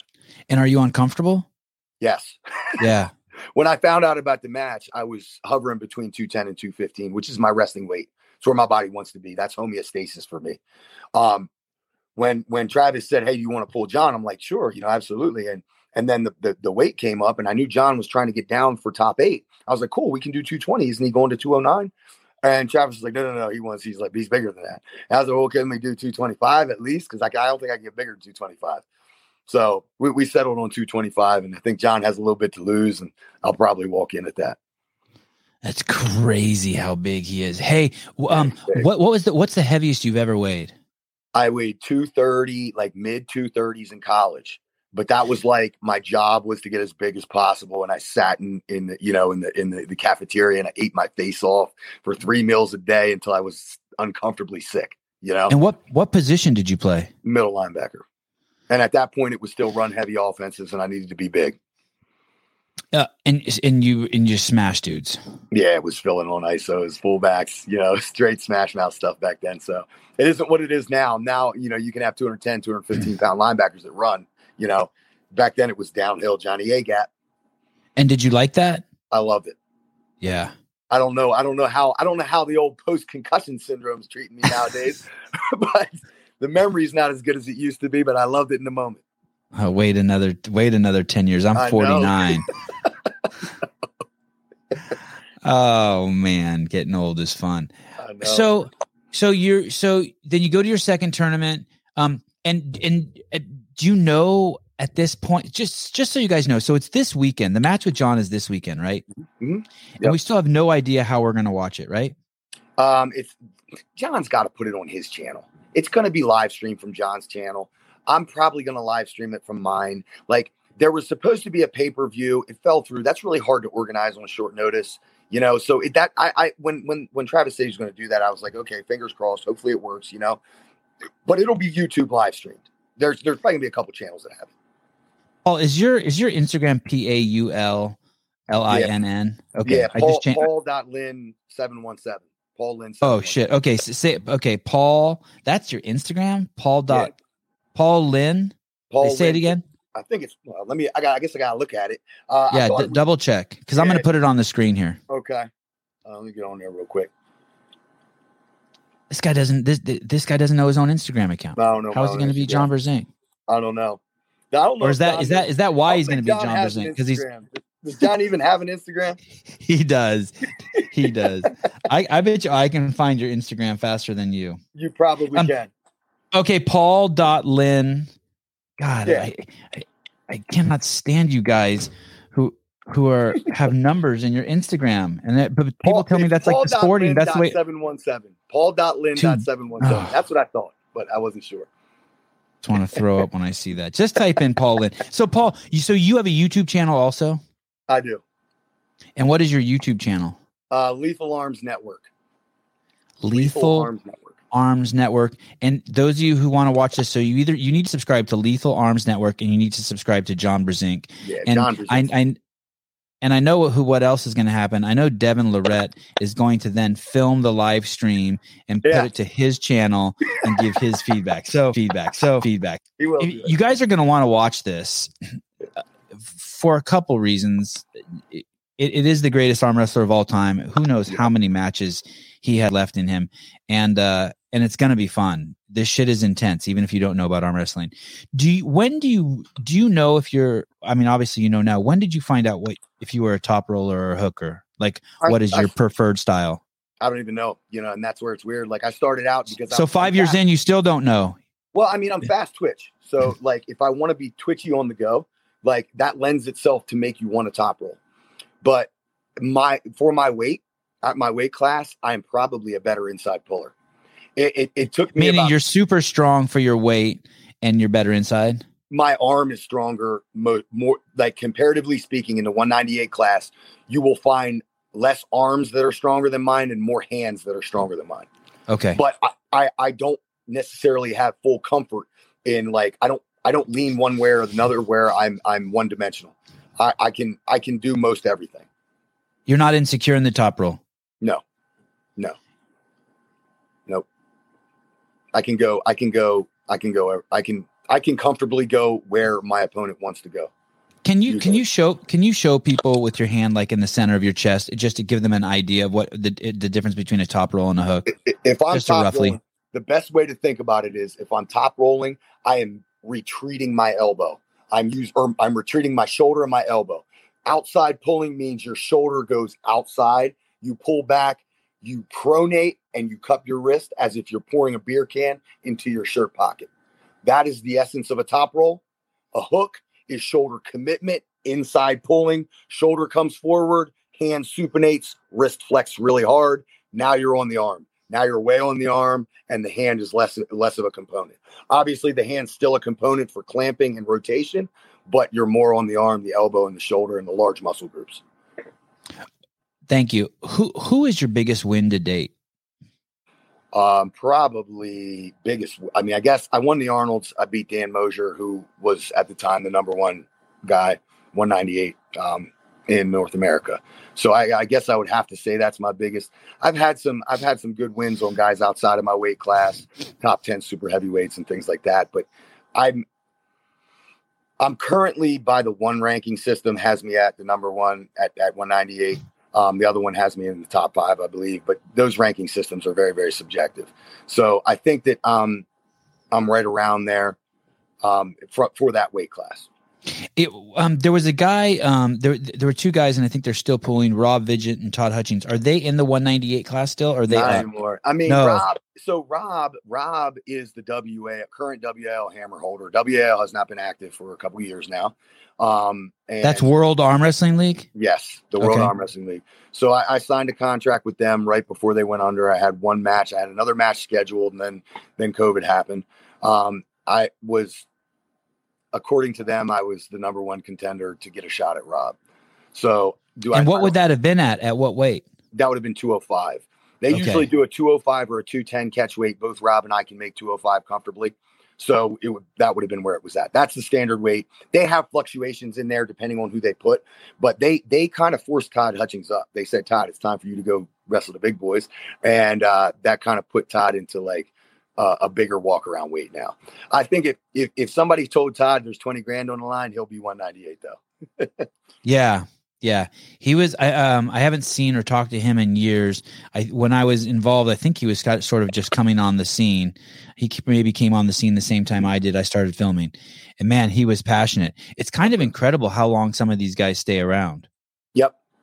And are you uncomfortable? Yes. Yeah. when I found out about the match, I was hovering between 210 and 215, which is my resting weight. It's where my body wants to be. That's homeostasis for me. Um, when when Travis said, "Hey, you want to pull John?" I'm like, "Sure, you know, absolutely." And and then the, the the weight came up, and I knew John was trying to get down for top eight. I was like, "Cool, we can do 220." Isn't he going to 209? And Travis was like, "No, no, no. He wants. He's like, he's bigger than that." And I was like, "Well, can we do 225 at least? Because like, I don't think I can get bigger than 225." So we, we settled on 225, and I think John has a little bit to lose, and I'll probably walk in at that. That's crazy how big he is. Hey, um, what what was the what's the heaviest you've ever weighed? I weighed 230, like mid 230s in college. But that was like my job was to get as big as possible. And I sat in, in the, you know, in the in the, the cafeteria and I ate my face off for three meals a day until I was uncomfortably sick, you know, And what what position did you play? middle linebacker. And at that point it was still run heavy offenses and I needed to be big. Uh, and and you and you smash dudes. Yeah, it was filling on ISOs, fullbacks, you know, straight smash mouth stuff back then. So it isn't what it is now. Now, you know, you can have 210, 215 pound linebackers that run, you know, back then it was downhill Johnny A gap. And did you like that? I loved it. Yeah. I don't know. I don't know how. I don't know how the old post concussion syndrome is treating me nowadays, but the memory's not as good as it used to be. But I loved it in the moment. Oh, wait another wait another 10 years. I'm 49. oh man, getting old is fun. So so you're so then you go to your second tournament um and and uh, do you know at this point just just so you guys know so it's this weekend the match with john is this weekend right mm-hmm. yep. and we still have no idea how we're going to watch it right um it's john's got to put it on his channel it's going to be live streamed from john's channel. I'm probably going to live stream it from mine. Like there was supposed to be a pay-per-view. It fell through. That's really hard to organize on short notice you know? So it, that I, I when when when travis said he's going to do that i was like okay fingers crossed. Hopefully it works you know? But it'll be youtube live streamed. There's there's probably going to be a couple channels that have it. Paul, is your is your Instagram P A U L L I N N? Okay, yeah. Paul, I just changed. Paul dot Linn seven one seven. Paul Linn. Oh shit. Okay, so say okay. Paul, that's your Instagram. Paul dot yeah. Paul Linn. Paul. Say Linn. it again. I think it's. Well, let me. I got. I guess I gotta look at it. Uh, yeah, d- double check because yeah. I'm gonna put it on the screen here. Okay. Uh, let me get on there real quick. This guy doesn't. This this guy doesn't know his own Instagram account. I don't know. How is he going to be John Brzenk? I don't know. I don't know. Or is that is that is that why he's going to be John Brzenk? Because he's does John even have an Instagram? he does. He does. I, I bet you I can find your Instagram faster than you. You probably um, can. Okay, Paul dot Linn. God, yeah. I, I, I cannot stand you guys who who are have numbers in your Instagram, and that, but people Paul, tell me that's Paul like the sporting. That's the way seven one seven. Paul dot Linn dot seven one seven. That's what I thought, but I wasn't sure. Just want to throw up when I see that. Just type in Paul Linn. So Paul, you so you have a YouTube channel also? I do. And what is your YouTube channel? Uh, Lethal Arms Network. Lethal, Lethal Arms Network. Arms Network. And those of you who want to watch this, so you either you need to subscribe to Lethal Arms Network and you need to subscribe to John Brzenk. Yeah, and John. I, I and I know who what else is going to happen. I know Devon Larratt is going to then film the live stream and yeah. put it to his channel and give his feedback. So feedback. So feedback. You guys are going to want to watch this for a couple reasons. It, it is the greatest arm wrestler of all time. Who knows how many matches he had left in him, and uh, and it's going to be fun. This shit is intense even if you don't know about arm wrestling. Do you when do you do you know if you're i mean obviously you know now when did you find out what if you were a top roller or a hooker? Like I, what is your preferred style? I don't even know you know and that's where it's weird. Like i started out because so five years fast. in you still don't know? Well i mean i'm fast twitch. So like if i want to be twitchy on the go like that lends itself to make you want to top roll but my for my weight at my weight class i am probably a better inside puller it, it, it took me meaning about, you're super strong for your weight and you're better inside. My arm is stronger, more, more like comparatively speaking, in the 198 class, you will find less arms that are stronger than mine and more hands that are stronger than mine. Okay, but I, I, I don't necessarily have full comfort in like I don't I don't lean one way or another where I'm I'm one dimensional. I, I can I can do most everything. You're not insecure in the top roll. No, no. Nope. I can go, I can go, I can go, I can, I can comfortably go where my opponent wants to go. Can you can you show can you show people with your hand like in the center of your chest just to give them an idea of what the the difference between a top roll and a hook? If I'm just top roughly. rolling, the best way to think about it is if I'm top rolling, I am retreating my elbow. I'm use or I'm retreating my shoulder and my elbow. Outside pulling means your shoulder goes outside. You pull back, you pronate and you cup your wrist as if you're pouring a beer can into your shirt pocket. That is the essence of a top roll. A hook is shoulder commitment, inside pulling, shoulder comes forward, hand supinates, wrist flex really hard. Now you're on the arm. Now you're way on the arm, and the hand is less less of a component. Obviously, the hand's still a component for clamping and rotation, but you're more on the arm, the elbow, and the shoulder, and the large muscle groups. Thank you. Who who is your biggest win to date? Um, probably biggest. I mean, I guess I won the Arnold's. I beat Dan Mosier, who was at the time the number one guy, 198 um, in North America. So I, I, guess I would have to say that's my biggest. I've had some. I've had some good wins on guys outside of my weight class, top 10 super heavyweights and things like that. But I'm I'm currently by the one ranking system has me at the number one at, at 198. Um, the other one has me in the top five, I believe. But those ranking systems are very, very subjective. So I think that um, I'm right around there um, for, for that weight class. It, um, there was a guy. Um, there, there were two guys, and I think they're still pulling Rob Vigeant and Todd Hutchings. Are they in the 198 class still? Or are they Not up? anymore. I mean, No. Rob. So Rob, Rob is the WA current WAL hammer holder. WAL has not been active for a couple years now. Um, and That's World Arm Wrestling League. Yes, the World Okay. Arm Wrestling League. So I, I signed a contract with them right before they went under. I had one match. I had another match scheduled, and then then COVID happened. Um, I was, according to them, I was the number one contender to get a shot at Rob. So do I? And what would that have been at? At what weight? that would have been 205. They Okay. usually do a 205 or a 210 catch weight. Both Rob and I can make 205 comfortably. So it would that would have been where it was at. That's the standard weight. They have fluctuations in there depending on who they put, but they they kind of forced Todd Hutchings up. They said, Todd, it's time for you to go wrestle the big boys, and uh, that kind of put Todd into like uh, a bigger walk around weight now. I think if, if if somebody told Todd there's 20 grand on the line, he'll be 198 though. Yeah, yeah. He was. I um. I haven't seen or talked to him in years. I when I was involved, I think he was got, sort of just coming on the scene. He maybe came on the scene the same time I did. I started filming, and man, he was passionate. It's kind of incredible how long some of these guys stay around.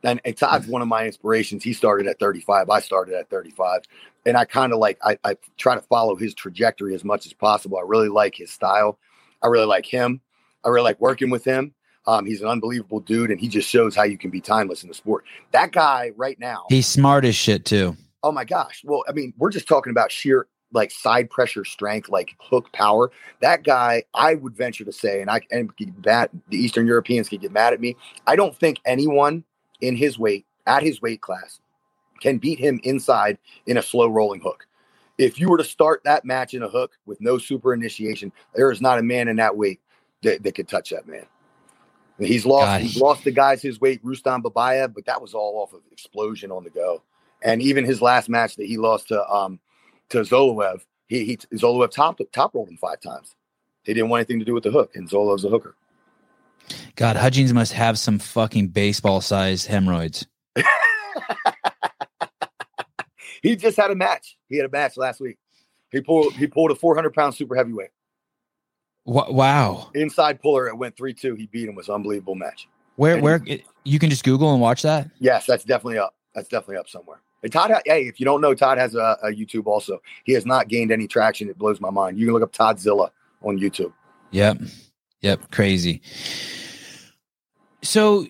And, Todd's one of my inspirations. He started at 35. I started at 35. And I kind of like, I, I try to follow his trajectory as much as possible. I really like his style. I really like him. I really like working with him. Um, he's an unbelievable dude, and he just shows how you can be timeless in the sport. That guy right now, He's smart as shit too. oh my gosh. Well, I mean, we're just talking about sheer like side pressure strength, like hook power. That guy, I would venture to say, and I and get mad, the Eastern Europeans can get mad at me. I don't think anyone in his weight at his weight class can beat him inside in a slow rolling hook. If you were to start that match in a hook with no super initiation, there is not a man in that weight that, that could touch that man. He's lost. God, he's lost the guys his weight, Rustam Babayev, but that was all off of explosion on the go. And even his last match that he lost to um to Zoloev, he he Zoloev top top rolled him five times. He didn't want anything to do with the hook, and Zoloev's a hooker. God, Hutchings must have some fucking baseball sized hemorrhoids. He just had a match. He had a match last week. He pulled he pulled a 400 pound super heavyweight Wow. inside puller. It went three two. He beat him. It was an unbelievable match. Where And- where you can just Google and watch that? Yes, that's definitely up. That's definitely up somewhere. And Todd, hey, if you don't know, Todd has a, a YouTube also. He has not gained any traction. It blows my mind. You can look up Toddzilla on YouTube. Yep. Yep. Crazy. So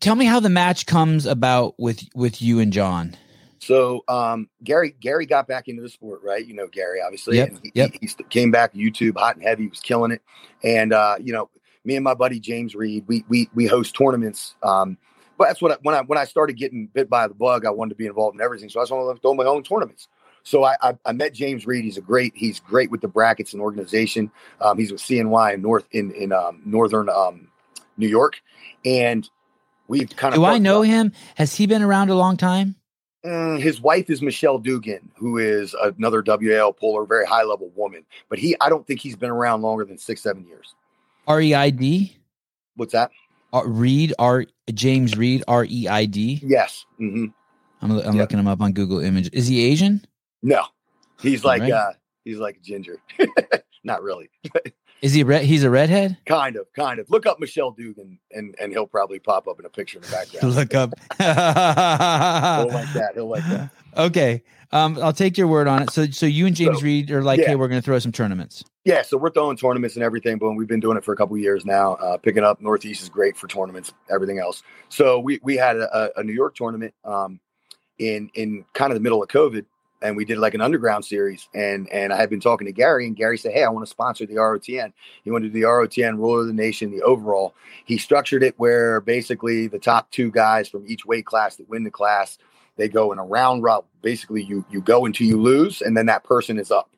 tell me how the match comes about with with you and John. So um, Gary Gary got back into the sport, right? You know Gary, obviously. Yep, he, yep. he, came back YouTube hot and heavy. He was killing it. And uh, you know, me and my buddy James Reed, we we we host tournaments. Um, but that's what I, when I when I started getting bit by the bug, I wanted to be involved in everything. So I started to throw my own tournaments. So I, I I met James Reed. He's a great he's great with the brackets and organization. Um, he's with CNY in North in in um, northern um, New York, and we've kind of Do I know him? Has he been around a long time? Mm, his wife is Michelle Dugan, who is another WAL puller, very high level woman. But he, I don't think he's been around longer than six, seven years. R E I D? What's that? R- Reed R James Reed R E I D. Yes. hmm I'm I'm Yeah. looking him up on Google Image. Is he Asian? No, he's like, Alright. uh, he's like ginger. Not really. Is he red? He's a redhead. kind of, kind of. Look up Michelle Dugan, and and he'll probably pop up in a picture in the background. Look up. he'll like that. He'll like that. Okay. Um, I'll take your word on it. So, so you and James So, Reed are like, yeah. hey, we're going to throw some tournaments. Yeah, so we're throwing tournaments and everything, but we've been doing it for a couple years now. Uh, picking up Northeast is great for tournaments, everything else. So we we had a, a New York tournament um, in in kind of the middle of COVID, and we did like an underground series. And and I had been talking to Gary, and Gary said, "Hey, I want to sponsor the ROTN." He wanted to do the ROTN Ruler of the Nation, the overall. He structured it where basically the top two guys from each weight class that win the class, they go in a round robin. Basically, you you go until you lose, and then that person is up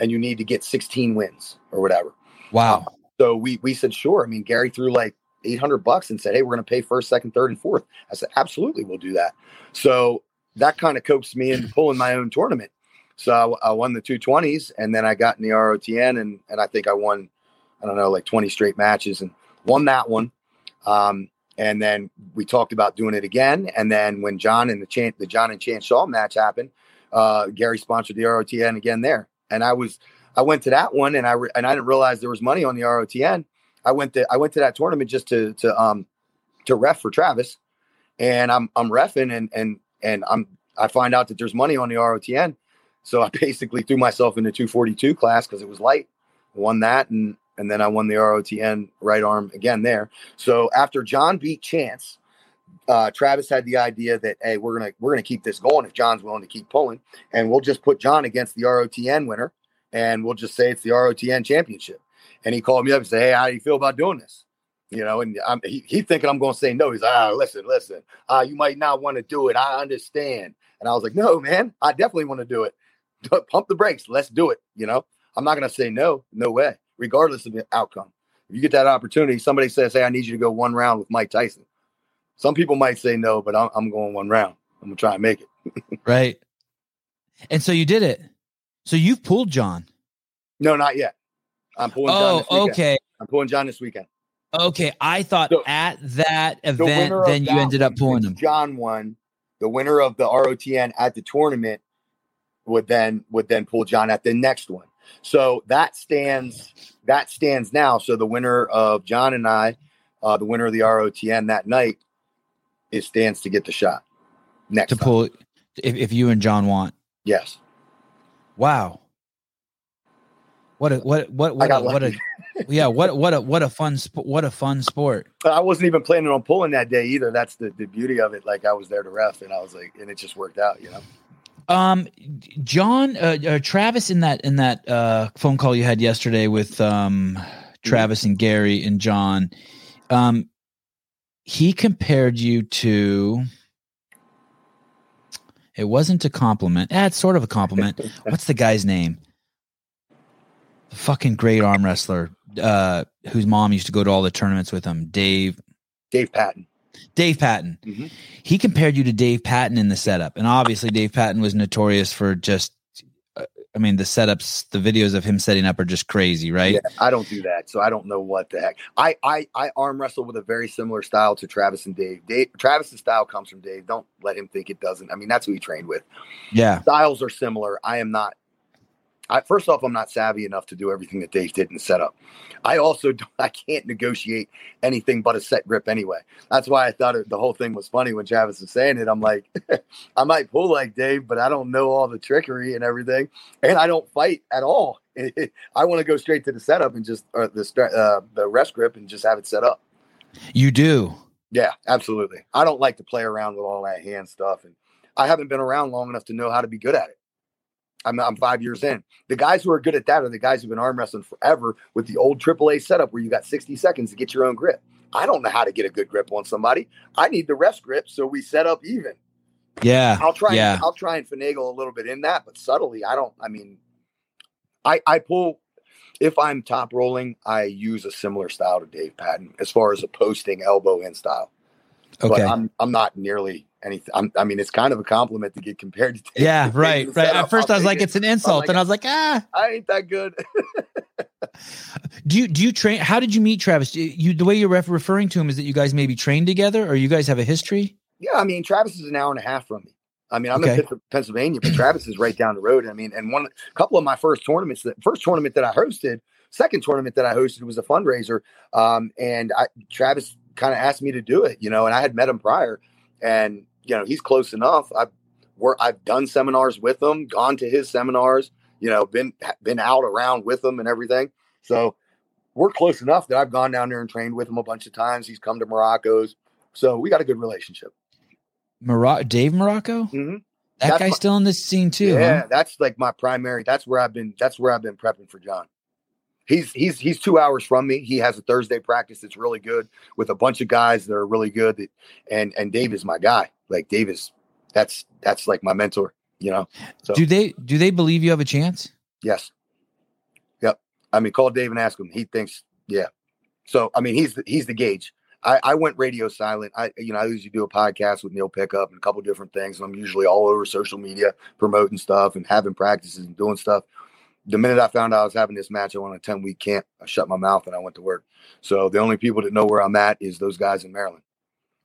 and you need to get 16 wins or whatever. Wow. Um, so we we said sure. I mean, Gary threw like 800 bucks and said, "Hey, we're going to pay first, second, third, and fourth. I said, "Absolutely, we'll do that." So that kind of coaxed me into pulling my own tournament. So I, I won the 220s, and then I got in the ROTN, and and I think I won I don't know, like 20 straight matches and won that one. Um, and then we talked about doing it again. And then when John and the Chan, the John and Chance Shaw match happened, uh, Gary sponsored the ROTN again there. And I was, I went to that one and I, re- and I didn't realize there was money on the ROTN. I went to, I went to that tournament just to, to, um, to ref for Travis and I'm, I'm refing and, and, and I'm, I find out that there's money on the ROTN. So I basically threw myself into 242 class because it was light, won that. And, and then I won the ROTN right arm again there. So after John beat Chance, uh, Travis had the idea that hey, we're gonna we're gonna keep this going if John's willing to keep pulling, and we'll just put John against the ROTN winner, and we'll just say it's the ROTN championship. And he called me up and said, "Hey, how do you feel about doing this?" You know, and I'm he, he thinking I'm going to say no. He's like, "Ah, listen, listen, uh, you might not want to do it. I understand." And I was like, "No, man, I definitely want to do it. Pump the brakes. Let's do it." You know, I'm not going to say no. No way regardless of the outcome. If you get that opportunity, somebody says, Hey, I need you to go one round with Mike Tyson. Some people might say no, but I'm, I'm going one round. I'm going to try and make it. right. And so you did it. So you've pulled John. No, not yet. I'm pulling oh, John. okay. I'm pulling John this weekend. Okay. I thought so, at that event, the then you ended up pulling him. John won. The winner of the ROTN at the tournament would then would then pull John at the next one. So that stands that stands now. So the winner of John and I, uh, the winner of the ROTN that night, it stands to get the shot next to time. pull if, if you and John want. Yes. Wow. What a what what what a, what a yeah what what a what a fun sp- what a fun sport. I wasn't even planning on pulling that day either. That's the, the beauty of it. Like I was there to ref, and I was like, and it just worked out, you know. Um, John, uh, uh, Travis, in that in that uh, phone call you had yesterday with um, Travis and Gary and John, um, he compared you to. It wasn't a compliment. Eh, sort of a compliment. What's the guy's name? Fucking great arm wrestler, uh, whose mom used to go to all the tournaments with him. Dave. Dave Patton. Dave Patton. Mm-hmm. He compared you to Dave Patton in the setup, and obviously Dave Patton was notorious for just. Uh, I mean, the setups, the videos of him setting up are just crazy, right? Yeah, I don't do that, so I don't know what the heck. I I I arm wrestle with a very similar style to Travis and Dave. Dave Travis's style comes from Dave. Don't let him think it doesn't. I mean, that's who he trained with. Yeah, styles are similar. I am not I, first off, I'm not savvy enough to do everything that Dave did in the setup. I also don't, I can't negotiate anything but a set grip anyway. That's why I thought it, the whole thing was funny when Travis was saying it. I'm like, I might pull like Dave, but I don't know all the trickery and everything, and I don't fight at all. I want to go straight to the setup and just or the uh, the rest grip and just have it set up. You do, yeah, absolutely. I don't like to play around with all that hand stuff, and I haven't been around long enough to know how to be good at it. I'm, I'm five years in. The guys who are good at that are the guys who've been arm wrestling forever with the old AAA setup where you got 60 seconds to get your own grip. I don't know how to get a good grip on somebody. I need the rest grip so we set up even. Yeah. I'll try yeah. And, I'll try and finagle a little bit in that, but subtly, I don't I mean I I pull if I'm top rolling, I use a similar style to Dave Patton as far as a posting elbow in style. Okay. But I'm I'm not nearly anything. I'm, i mean, it's kind of a compliment to get compared to. Dave, yeah, right, right. At first, I'll I was like, it. it's an insult, like, and I was like, ah, I ain't that good. do you do you train? How did you meet Travis? You the way you're referring to him is that you guys maybe trained together, or you guys have a history? Yeah, I mean, Travis is an hour and a half from me. I mean, I'm okay. in Pennsylvania, but Travis is right down the road. I mean, and one a couple of my first tournaments, the first tournament that I hosted, second tournament that I hosted was a fundraiser, um, and I, Travis kind of asked me to do it, you know, and I had met him prior, and you know he's close enough. I've I've done seminars with him, gone to his seminars, you know, been been out around with him and everything. So we're close enough that I've gone down there and trained with him a bunch of times. He's come to Morocco's, so we got a good relationship. Morocco, Dave Morocco. Mm-hmm. That that's guy's my, still in this scene too. Yeah, huh? that's like my primary. That's where I've been. That's where I've been prepping for John he's he's he's two hours from me. He has a Thursday practice that's really good with a bunch of guys that are really good. That, and and Dave is my guy. Like Dave is that's that's like my mentor. You know. So do they do they believe you have a chance? Yes. Yep. I mean, call Dave and ask him. He thinks yeah. So I mean, he's the, he's the gauge. I, I went radio silent. I you know I usually do a podcast with Neil Pickup and a couple different things. And I'm usually all over social media promoting stuff and having practices and doing stuff the minute I found out I was having this match, I went on a 10 week camp. I shut my mouth and I went to work. So the only people that know where I'm at is those guys in Maryland.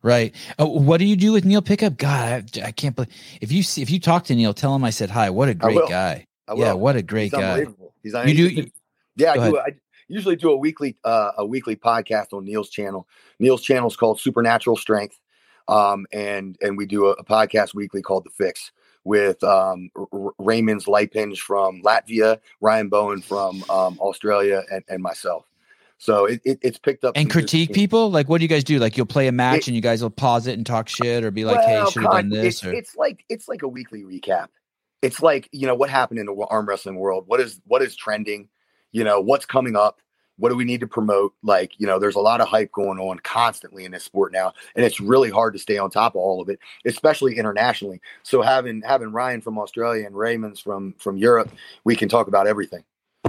Right. Uh, what do you do with Neil Pickup? God, I, I, can't believe if you see, if you talk to Neil, tell him I said hi. What a great guy. Yeah, what a great He's guy. He's you do. You, yeah, I do. I usually do a weekly uh, a weekly podcast on Neil's channel. Neil's channel is called Supernatural Strength, um, and and we do a, a podcast weekly called The Fix with um, R- Raymond's Lipinge from Latvia, Ryan Bowen from um, Australia, and, and myself. So it, it, it's picked up and critique people. Like, what do you guys do? Like, you'll play a match it, and you guys will pause it and talk shit, or be like, well, "Hey, should have done this." It's, it's like it's like a weekly recap. It's like you know what happened in the arm wrestling world. What is what is trending? You know what's coming up what do we need to promote? Like you know there's a lot of hype going on constantly in this sport now and it's really hard to stay on top of all of it especially internationally. So having having ryan from australia and raymond's from from europe we can talk about everything.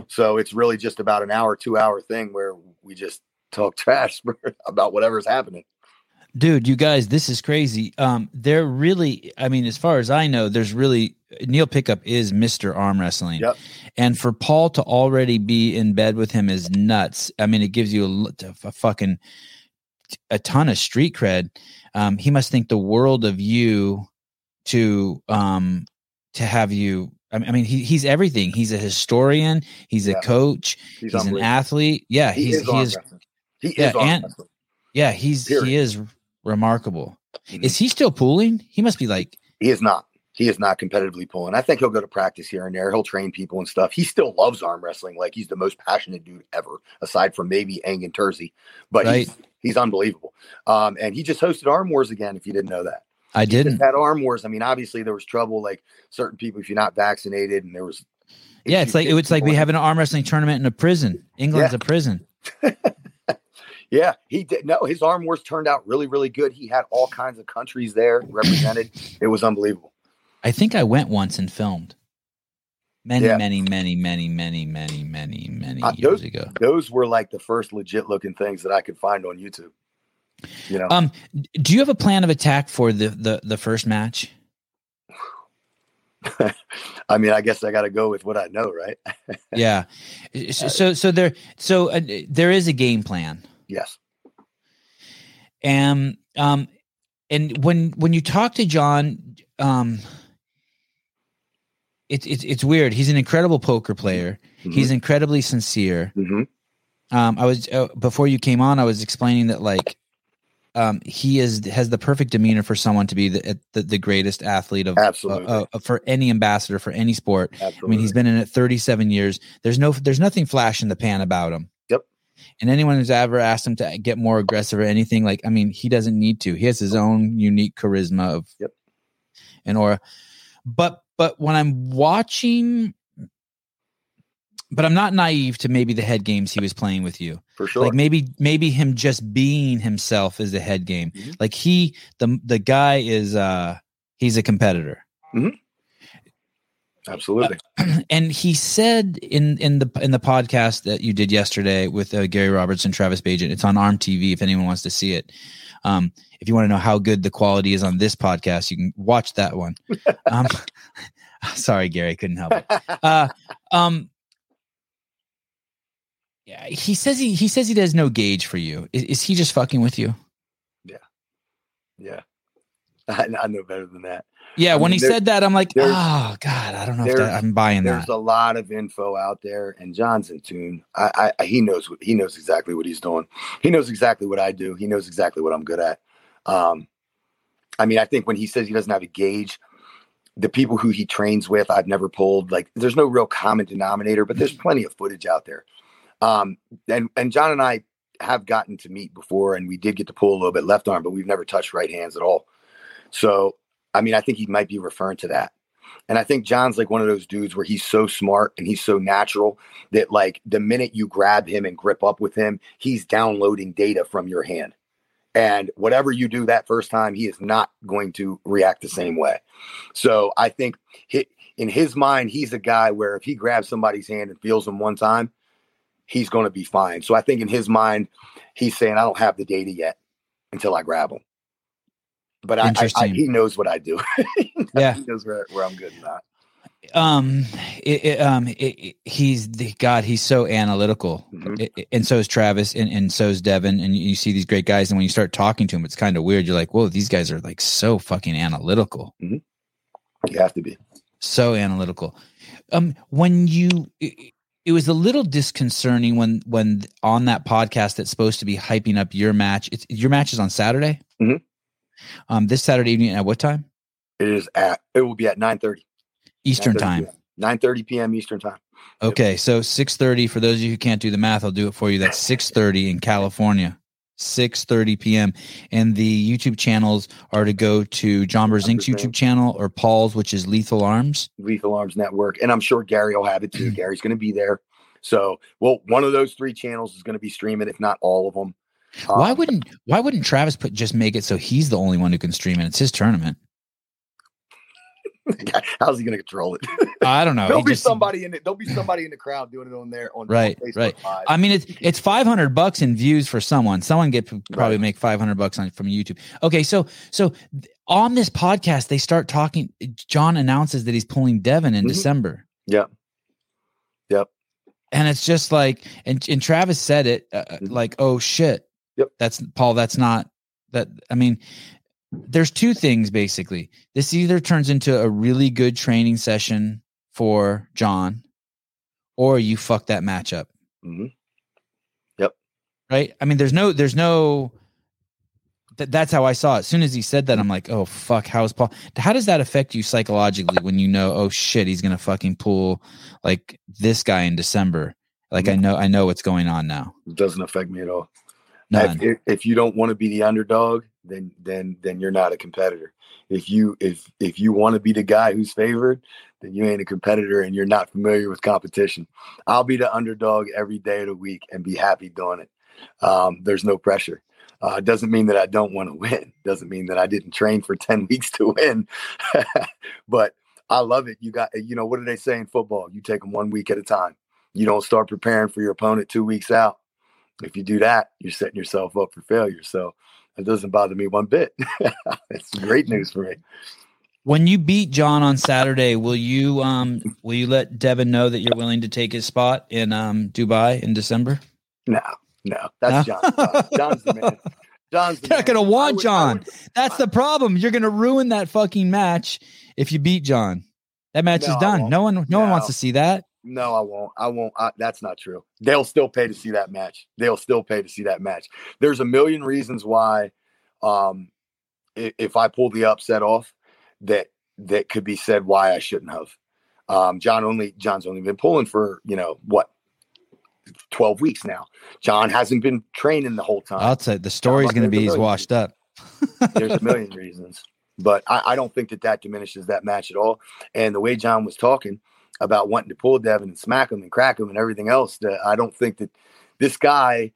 So it's really just about an hour two hour thing where we just talk trash about whatever's happening dude you guys this is crazy um they're really i mean as far as i know there's really neil pickup is mr arm wrestling yep. and for paul to already be in bed with him is nuts i mean it gives you a, a fucking a ton of street cred um he must think the world of you to um to have you I mean, he, he's everything. He's a historian. He's yeah. a coach. He's, he's an athlete. Yeah, he he's is he is. He yeah, and, yeah, he's Period. he is remarkable. Mm-hmm. Is he still pooling? He must be like he is not. He is not competitively pulling. I think he'll go to practice here and there. He'll train people and stuff. He still loves arm wrestling. Like he's the most passionate dude ever, aside from maybe Engin Terzi. But right. he's, he's unbelievable. Um, and he just hosted Arm Wars again. If you didn't know that, I didn't. Had Arm Wars. I mean, obviously there was trouble. Like certain people, if you're not vaccinated, and there was. Yeah, it's like it's like we have an arm wrestling tournament in a prison. England's yeah. a prison. Yeah, he did. No, his arm wars turned out really, really good. He had all kinds of countries there represented. it was unbelievable. I think I went once and filmed. Many, yeah. many, many, many, many, many, many, many uh, years those, ago. Those were like the first legit looking things that I could find on YouTube. You know. Um, do you have a plan of attack for the the the first match? I mean, I guess I got to go with what I know, right? yeah. So, so there, so uh, there is a game plan. Yes. And um, and when when you talk to John, um, it's it's it's weird. He's an incredible poker player. Mm-hmm. He's incredibly sincere. Mm-hmm. Um, I was uh, before you came on. I was explaining that like um, he is has the perfect demeanor for someone to be the the, the greatest athlete of absolutely uh, uh, for any ambassador for any sport. Absolutely. I mean, he's been in it 37 years. There's no there's nothing flash in the pan about him. And anyone who's ever asked him to get more aggressive or anything, like I mean, he doesn't need to. He has his own unique charisma of yep. and aura. But but when I'm watching but I'm not naive to maybe the head games he was playing with you. For sure. Like maybe maybe him just being himself is the head game. Mm-hmm. Like he the the guy is uh he's a competitor. Mm-hmm. Absolutely. Uh, and he said in in the in the podcast that you did yesterday with uh, Gary Roberts and Travis Bagent, it's on Arm TV if anyone wants to see it. Um, if you want to know how good the quality is on this podcast, you can watch that one. Um, sorry, Gary, couldn't help it. Uh, um, yeah, he says he he says he does no gauge for you. Is, is he just fucking with you? Yeah, yeah. I, I know better than that. Yeah, I when mean, he said that, I'm like, oh god, I don't know if that, I'm buying there's that. There's a lot of info out there, and John's in tune. I, I, he knows what he knows exactly what he's doing. He knows exactly what I do. He knows exactly what I'm good at. Um, I mean, I think when he says he doesn't have a gauge, the people who he trains with, I've never pulled. Like, there's no real common denominator, but there's plenty of footage out there. Um, and and John and I have gotten to meet before, and we did get to pull a little bit left arm, but we've never touched right hands at all. So I mean, I think he might be referring to that. And I think John's like one of those dudes where he's so smart and he's so natural that like the minute you grab him and grip up with him, he's downloading data from your hand. And whatever you do that first time, he is not going to react the same way. So I think he, in his mind, he's a guy where if he grabs somebody's hand and feels them one time, he's going to be fine. So I think in his mind, he's saying, I don't have the data yet until I grab him but I, I, I, he knows what I do. yeah, he knows where, where I'm good not. Um, it, it, um, it, he's the God. He's so analytical, Mhm. and so is Travis, and, and so is Devon. And you see these great guys, and when you start talking to them, it's kind of weird. You're like, whoa, these guys are like so fucking analytical, You have to be. so analytical. Um, when you, it, it was a little disconcerting when when on that podcast that's supposed to be hyping up your match. It's your match is on Saturday. Mhm. Um, this Saturday evening at what time? It is at. It will be at nine thirty Eastern time. Nine thirty p.m. Eastern time. Okay, so six thirty for those of you who can't do the math, I'll do it for you. That's six thirty in California, six thirty p.m. And the YouTube channels are to go to John Brzenk's YouTube channel or Paul's, which is Lethal Arms. Lethal Arms Network, and I'm sure Gary will have it too. Gary's going to be there. So, well, one of those three channels is going to be streaming, if not all of them. Why Um, wouldn't Why wouldn't Travis put just make it so he's the only one who can stream it? It's his tournament. How's he going to control it? I don't know. there'll He be just- somebody in it. There'll be somebody in the crowd doing it on there on Right, on right. Live. I mean, it's it's five hundred bucks in views for someone. Someone get probably Right. make five hundred bucks on from YouTube. Okay, so so on this podcast, they start talking. John announces that he's pulling Devon in Mhm. December. Yep. Yep. And it's just like, and and Travis said it uh, uh, Mhm. like, oh shit. Yep. That's Paul. That's not that. I mean, there's two things basically. This either turns into a really good training session for John, or you fuck that matchup. Mhm. Yep. Right? I mean, there's no, there's no. That, that's how I saw it. As soon as he said that, I'm like, oh fuck, how's Paul? How does that affect you psychologically when you know, oh shit, he's gonna fucking pull like this guy in December? Like I know, I know what's going on now. It doesn't affect me at all. None. If, if, you don't want to be the underdog, then then then you're not a competitor. If you if if you want to be the guy who's favored, then you ain't a competitor and you're not familiar with competition. I'll be the underdog every day of the week and be happy doing it. Um, there's no pressure. Uh, it doesn't mean that I don't want to win. Doesn't mean that I didn't train for ten weeks to win. but I love it. You got you know what do they say in football? You take them one week at a time. You don't start preparing for your opponent two weeks out if you do that, you're setting yourself up for failure. So it doesn't bother me one bit. it's great news for me. When you beat John on Saturday, will you um will you let Devon know that you're willing to take his spot in um Dubai in December? No, no, that's No? John's. John's the man. John's the You're not gonna want would- John. would- That's the problem. You're gonna ruin that fucking match if you beat John. That match No, is done. No one, no, one wants to see that. No, I won't. I won't. I, that's not true. They'll still pay to see that match. They'll still pay to see that match. There's a million reasons why, um, if, if I pull the upset off, that that could be said why I shouldn't have. Um, John only John's only been pulling for you know what, twelve weeks now. John hasn't been training the whole time. I'll say the story's going to be he's washed up. There's a million reasons, but I, I don't think that that diminishes that match at all. And the way John was talking about wanting to pull Devon and smack him and crack him and everything else, I don't think that this guy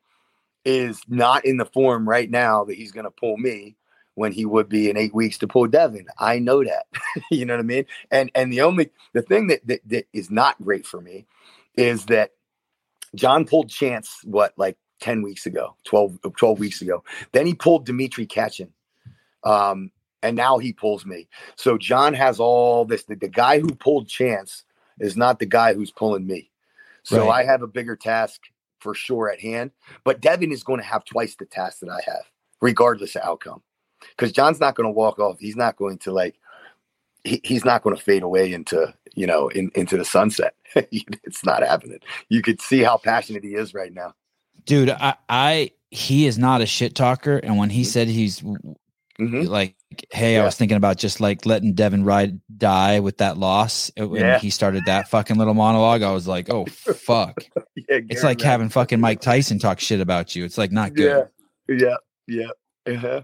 is not in the form right now that he's going to pull me when he would be in eight weeks to pull Devon. I know that. you know what I mean? And and the only the thing that, that that is not great for me is that John pulled Chance what like 10 weeks ago, 12, 12 weeks ago. Then he pulled Dimitri Katchin. Um, and now he pulls me. So John has all this. The, the guy who pulled Chance is not the guy who's pulling me. So Right. I have a bigger task for sure at hand. But Devon is going to have twice the task that I have, regardless of outcome. Because John's not going to walk off. He's not going to like. He, he's not going to fade away into you know in, into the sunset. it's not happening. You could see how passionate he is right now. Dude, I, I, he is not a shit talker. And when he said he's Mhm. like, hey, I was thinking about just like letting Devon ride die with that loss. And Yeah. he started that fucking little monologue. I was like, oh, fuck. Yeah, It's like having fucking Mike Tyson talk shit about you. It's like not good. Yeah, yeah, yeah. Uh-huh.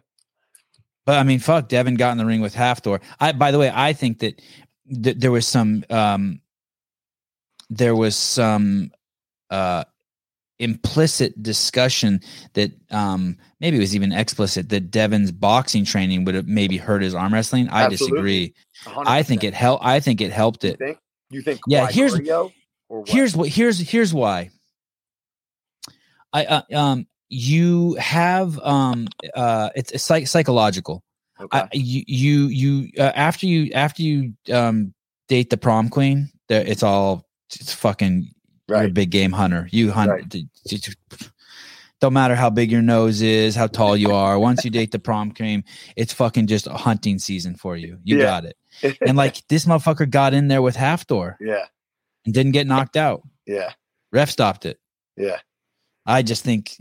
But I mean, fuck, Devon got in the ring with Hafthor. I, by the way, I think that th- there was some, um, there was some, uh, implicit discussion that, um, maybe it was even explicit that Devon's boxing training would have maybe hurt his arm wrestling. I Absolutely. disagree. I think it helped. I think it helped You it. think? You think? Yeah, here's- what? Here's what. Here's here's why. I uh, um you have um uh it's, it's psych- psychological. okay. I, you you you uh, after you after you um date the prom queen, there it's all it's fucking you're a Right. big game hunter. You hunt. Right. Don't matter how big your nose is, how tall you are. Once you date the prom queen, it's fucking just a hunting season for you. You Yeah. got it. And like this motherfucker got in there with Hafthor yeah, and didn't get knocked out. yeah, Ref stopped it. yeah, I just think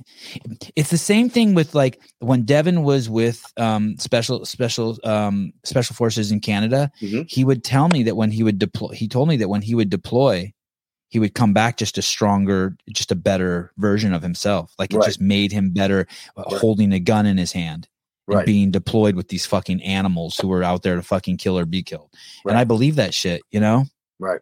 it's the same thing with like when Devon was with um special special um special forces in Canada, Mhm. he would tell me that when he would deploy he told me that when he would deploy, he would come back just a stronger, just a better version of himself. Like it Right. just made him better uh, Right. holding a gun in his hand and being deployed with these fucking animals who were out there to fucking kill or be killed. And I believe that shit, you know? right.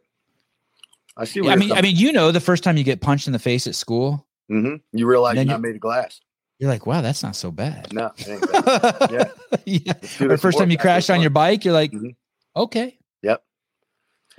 I see. What I mean, I mean, you know, the first time you get punched in the face at school, hmm you realize you're you- not made of glass. you're like, wow, that's not so bad. No, that. yeah. yeah. This first time you back crash on your bike, you're like, Mhm. okay.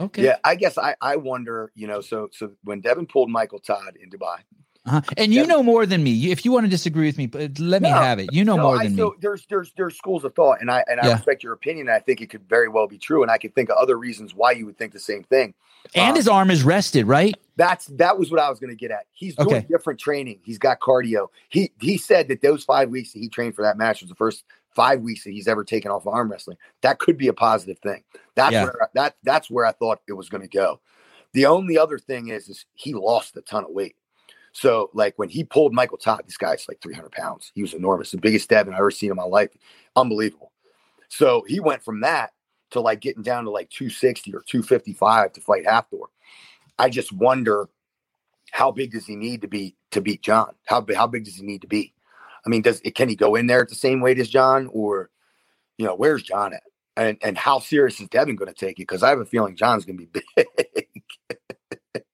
Okay. Yeah, I guess I I wonder. You know, so so when Devon pulled Michael Todd in Dubai, Uh-huh. And you know more than me. If you want to disagree with me, but let me No. have it. You know No, more I than still, me. There's there's there's schools of thought, and I and I Yeah. respect your opinion. And I think it could very well be true, and I could think of other reasons why you would think the same thing. And Um, his arm is rested, right? That's that was what I was going to get at. He's doing Okay. different training. He's got cardio. He he said that those five weeks that he trained for that match was the first five weeks that he's ever taken off arm wrestling. That could be a positive thing. That's Yeah. where that that's where I thought it was going to go. The only other thing is, is he lost a ton of weight. So like when he pulled Michael Todd, this guy's like 300 pounds. He was enormous, the biggest Devon I've ever seen in my life. Unbelievable. So he went from that to like getting down to like 260 or 255 to fight Hafthor. I just wonder how big does he need to be to beat John? How how big does he need to be? I mean, does can he go in there at the same weight as John, or you know, where's John at? And and how serious is Devon going to take it? Because I have a feeling John's going to be big.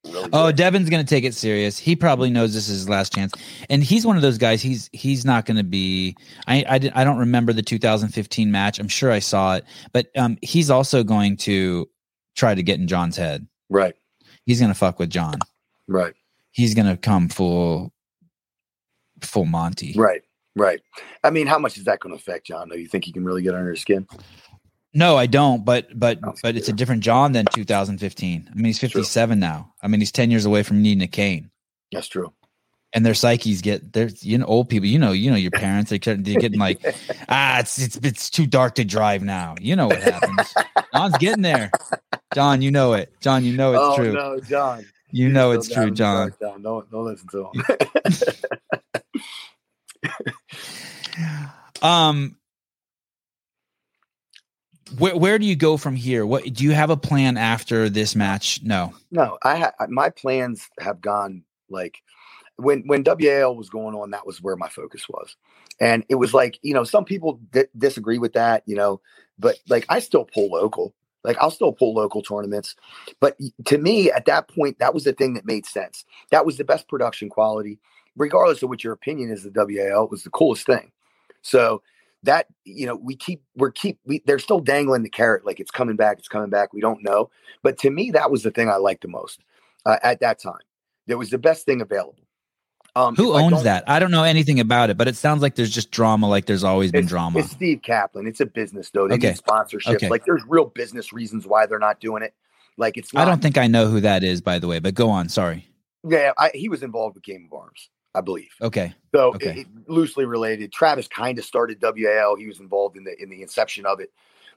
Really Oh, big. Devon's going to take it serious. He probably knows this is his last chance, and he's one of those guys. He's he's not going to be. I I, I don't remember the 2015 match. I'm sure I saw it, but um, he's also going to try to get in John's head. right, He's going to fuck with John. right, He's going to come full full Monty. right, right. I mean, how much is that going to affect John? Though you think he can really get under his skin? No, I don't. But but No, but it's a different John than 2015. I mean, he's True. 57 now. I mean, he's 10 years away from needing a cane. That's true. and their psyches get they're you know old people you know you know your parents they they're getting like ah it's it's it's too dark to drive now you know what happens john's getting there john you know it john you know it's oh true no, John. you He's know it's true john John. Don't don't listen to him. um where where do you go from here what do you have a plan after this match no No, I ha- my plans have gone like when when WAL was going on. That was where my focus was, and it was like you know some people di- disagree with that, you know, but like I still pull local. Like I'll still pull local tournaments, but to me at that point, that was the thing that made sense. That was the best production quality, regardless of what your opinion is. The WAL was the coolest thing. So that you know we keep we're keep we, they're still dangling the carrot like it's coming back, it's coming back. We don't know, but to me that was the thing I liked the most uh, at that time. It was the best thing available. Um, who if I owns that i don't know anything about it but it sounds like there's just drama like there's always been drama it's Steve Kaplan. It's a business though. They Okay. need sponsorships. Okay. Like there's real business reasons why they're not doing it. Like it's not. i don't think i know who that is by the way but go on sorry Yeah, I, he was involved with Game of Arms, I believe. okay So Okay. it- it- loosely related. Travis kind of started WAL. He was involved in the in the inception of it.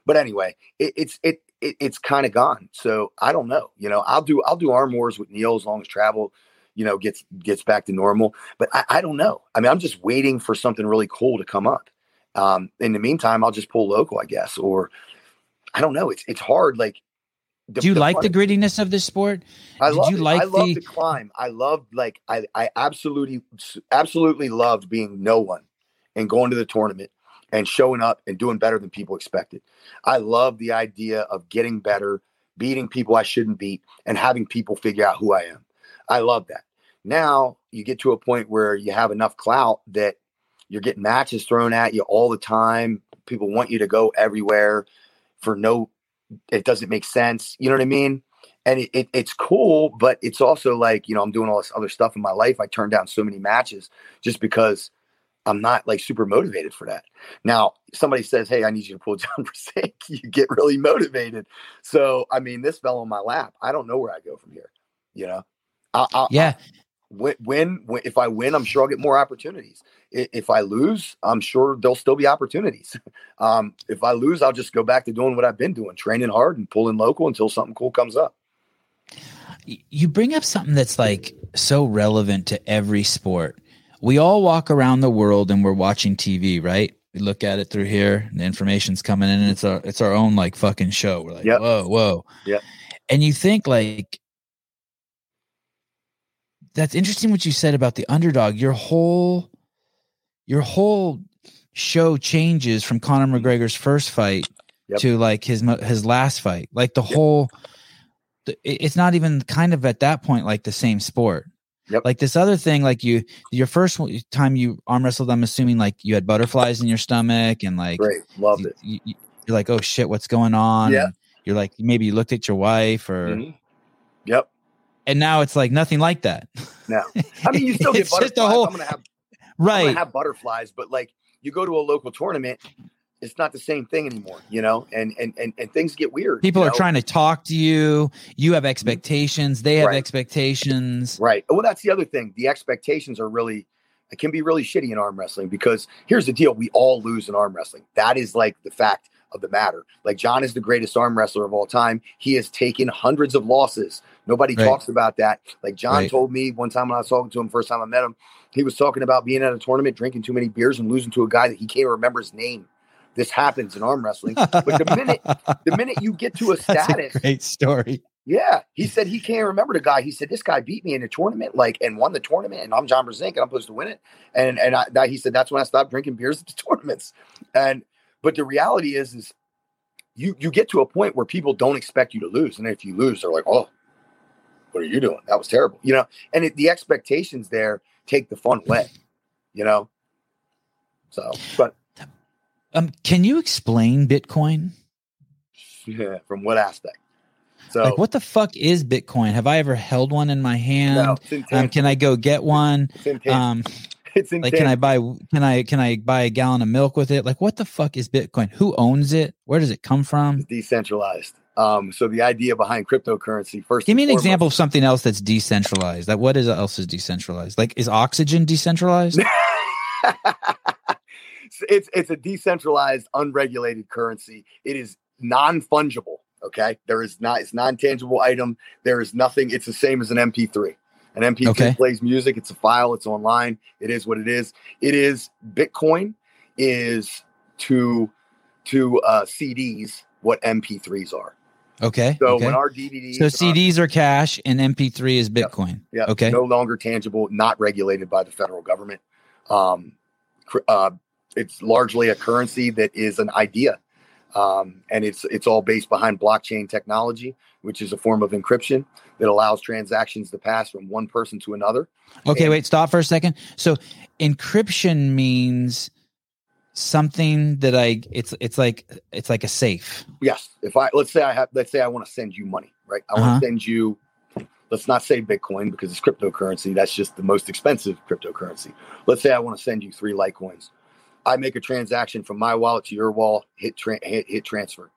But anyway, it, it's it, it it's kind of gone. So I don't know. You know, I'll do I'll do arm wars with Neil as long as travel, you know, gets gets back to normal. But I, I don't know. I mean, I'm just waiting for something really cool to come up. Um, in the meantime, I'll just pull local, I guess, or I don't know. It's it's hard. Like, the- do you like the grittiness of this sport I Did love you it. like I love the- the climb. I loved like I I absolutely absolutely loved being no one and going to the tournament and showing up and doing better than people expected. I love the idea of getting better, beating people I shouldn't beat, and having people figure out who I am. I love that. Now you get to a point where you have enough clout that you're getting matches thrown at you all the time. People want you to go everywhere for no it doesn't make sense. You know what I mean? And it, it, it's cool, but it's also like, you know, I'm doing all this other stuff in my life. I turned down so many matches just because I'm not like super motivated for that. Now, somebody says, Hey, I need you to pull John Brzenk. You get really motivated. So, I mean, this fell on my lap. I don't know where I go from here. You know? I, I, yeah. I, win, win, if I win, I'm sure I'll get more opportunities. If I lose, I'm sure there'll still be opportunities. Um, if I lose, I'll just go back to doing what I've been doing, training hard and pulling local until something cool comes up. You bring up something that's like so relevant to every sport we all walk around the world and we're watching TV, right? We look at it through here, and the information's coming in, and it's our it's our own like fucking show. We're like, yep. whoa, whoa. Yeah. And you think like that's interesting what you said about the underdog. Your whole your whole show changes from Conor mm-hmm. McGregor's first fight yep. to like his his last fight. Like the yep. whole it's not even kind of at that point like the same sport. Yep. Like this other thing, like you, your first time you arm wrestled, I'm assuming like you had butterflies in your stomach and like, great, loved you, it. You, are like, oh shit, what's going on? Yeah. You're like, maybe you looked at your wife or, mm-hmm. yep. And now it's like nothing like that. No, I mean you still get butterflies. Whole, I'm gonna have right. I'm gonna have butterflies, but like you go to a local tournament it's not the same thing anymore, you know, and and and, and things get weird. People are know? trying to talk to you. You have mm-hmm. expectations. They have right. expectations. Right. Well, that's the other thing. The expectations are really it can be really shitty in arm wrestling because here's the deal: we all lose in arm wrestling. That is like the fact of the matter. Like John is the greatest arm wrestler of all time. He has taken hundreds of losses. Nobody right. talks about that. Like John right. told me one time when I was talking to him, first time I met him, he was talking about being at a tournament, drinking too many beers, and losing to a guy that he can't remember his name this happens in arm wrestling. But the minute the minute you get to a status, a great story. Yeah, he said he can't remember the guy. He said this guy beat me in a tournament, like and won the tournament, and I'm John Brzenk, and I'm supposed to win it. And and I, that, he said that's when I stopped drinking beers at the tournaments. And but the reality is, is you you get to a point where people don't expect you to lose, and if you lose, they're like, oh, what are you doing? That was terrible, you know. And it, the expectations there take the fun away, you know. So, but um, can you explain Bitcoin? Yeah, from what aspect? So, like, what the fuck is Bitcoin? Have I ever held one in my hand? No, um, can I go get one? It's um, it's like, can I buy? Can I can I buy a gallon of milk with it? Like, what the fuck is Bitcoin? Who owns it? Where does it come from? It's decentralized. Um, so the idea behind cryptocurrency first. Give me an foremost, example of something else that's decentralized. That what is else is decentralized? Like, is oxygen decentralized? it's it's a decentralized, unregulated currency. It is non fungible. Okay, there is not it's non tangible item. There is nothing. It's the same as an MP3. An MP3 okay. plays music. It's a file. It's online. It is what it is. It is Bitcoin is to to uh, CDs what MP3s are. Okay. So okay. when our DVDs, so CDs are, cash and MP3 is Bitcoin. Yeah. Okay. No longer tangible, not regulated by the federal government. Um, uh, it's largely a currency that is an idea, um, and it's it's all based behind blockchain technology, which is a form of encryption that allows transactions to pass from one person to another. Okay, and- wait, stop for a second. So, encryption means something that I it's it's like it's like a safe. Yes. If I let's say I have let's say I want to send you money, right? I uh-huh. want to send you let's not say Bitcoin because it's cryptocurrency. That's just the most expensive cryptocurrency. Let's say I want to send you three Litecoins. I make a transaction from my wallet to your wallet, hit, tra- hit, hit transfer.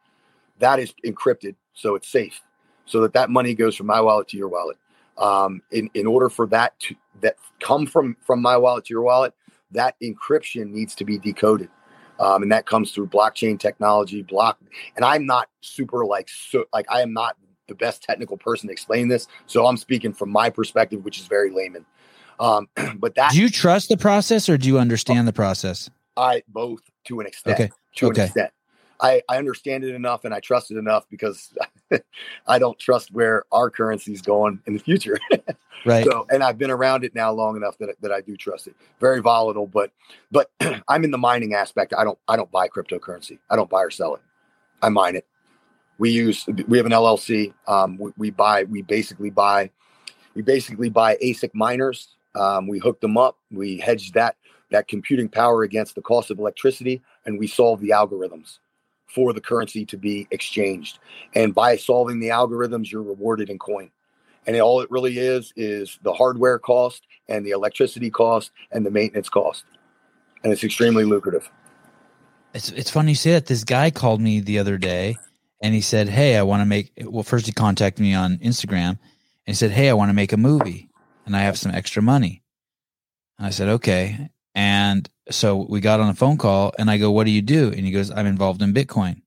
That is encrypted, so it's safe, so that that money goes from my wallet to your wallet. Um, in in order for that to that come from from my wallet to your wallet, that encryption needs to be decoded, um, and that comes through blockchain technology. Block, and I'm not super like so like I am not the best technical person to explain this, so I'm speaking from my perspective, which is very layman. Um, but that do you trust the process or do you understand the process? I both to an extent. Okay. To okay. an extent. I, I understand it enough and I trust it enough because I don't trust where our currency is going in the future. right. So, and I've been around it now long enough that, that I do trust it. Very volatile, but but I'm in the mining aspect. I don't I don't buy cryptocurrency. I don't buy or sell it. I mine it. We use we have an LLC. Um, we, we buy we basically buy we basically buy ASIC miners. Um, we hook them up. We hedge that that computing power against the cost of electricity, and we solve the algorithms for the currency to be exchanged. And by solving the algorithms, you're rewarded in coin. And all it really is is the hardware cost and the electricity cost and the maintenance cost. and it's extremely lucrative. It's it's funny you say that. This guy called me the other day, and he said, "Hey, I want to make." Well, first he contacted me on Instagram, and he said, "Hey, I want to make a movie, and I have some extra money." And I said, "Okay." And so we got on a phone call, and I go, "What do you do?" And he goes, "I'm involved in Bitcoin."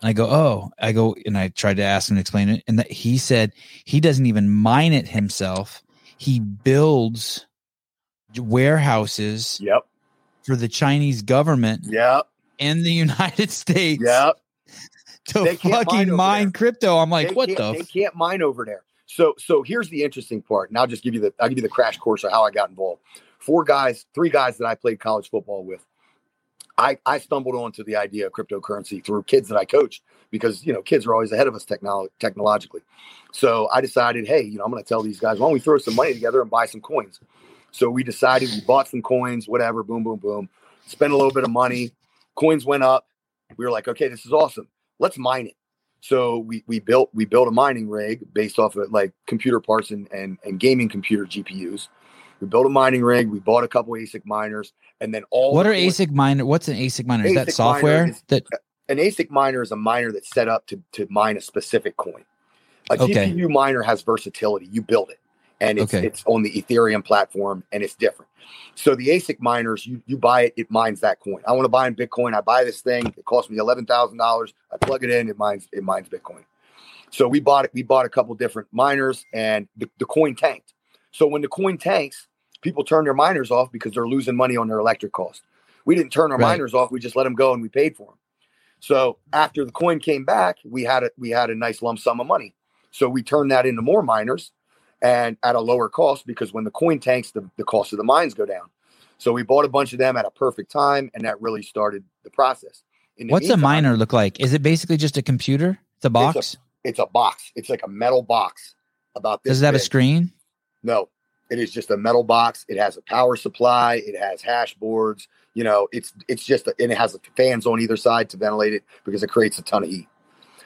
And I go, "Oh," I go, and I tried to ask him to explain it, and that he said he doesn't even mine it himself. He builds warehouses Yep. for the Chinese government Yep. in the United States Yep. to They can't mine fucking mine crypto. I'm like, they what the? They F-? can't mine over there. So so here's the interesting part, and I'll just give you the I'll give you the crash course of how I got involved. Four guys, three guys that I played college football with. I I stumbled onto the idea of cryptocurrency through kids that I coached because you know kids are always ahead of us technolo- technologically. So I decided, hey, you know, I'm going to tell these guys, why don't we throw some money together and buy some coins? So we decided we bought some coins, whatever, boom, boom, boom. Spent a little bit of money. Coins went up. We were like, okay, this is awesome. Let's mine it. So we we built we built a mining rig based off of like computer parts and and, and gaming computer GPUs. We built a mining rig. We bought a couple ASIC miners, and then all What are ASIC miner? What's an ASIC miner? Is that software is- that? An ASIC miner is a miner that's set up to to mine a specific coin. A Okay. GPU miner has versatility. You build it, and it's Okay. it's on the Ethereum platform, and it's different. So the ASIC miners, you you buy it, it mines that coin. I want to buy in Bitcoin. I buy this thing. It costs me eleven thousand dollars. I plug it in. It mines it mines Bitcoin. So we bought it. We bought a couple different miners, and the, the coin tanked. So when the coin tanks, people turn their miners off because they're losing money on their electric cost. We didn't turn our Right. miners off. We just let them go, and we paid for them. So after the coin came back, we had a we had a nice lump sum of money. So we turned that into more miners, and at a lower cost because when the coin tanks, the, the cost of the mines go down. So we bought a bunch of them at a perfect time, and that really started the process. The What's a miner look like? Is it basically just a computer? It's a box. It's a box. It's like a metal box. About this. Does it have a screen? No, it is just a metal box. It has a power supply. It has hash boards. You know, it's it's just a, and it has fans on either side to ventilate it because it creates a ton of heat.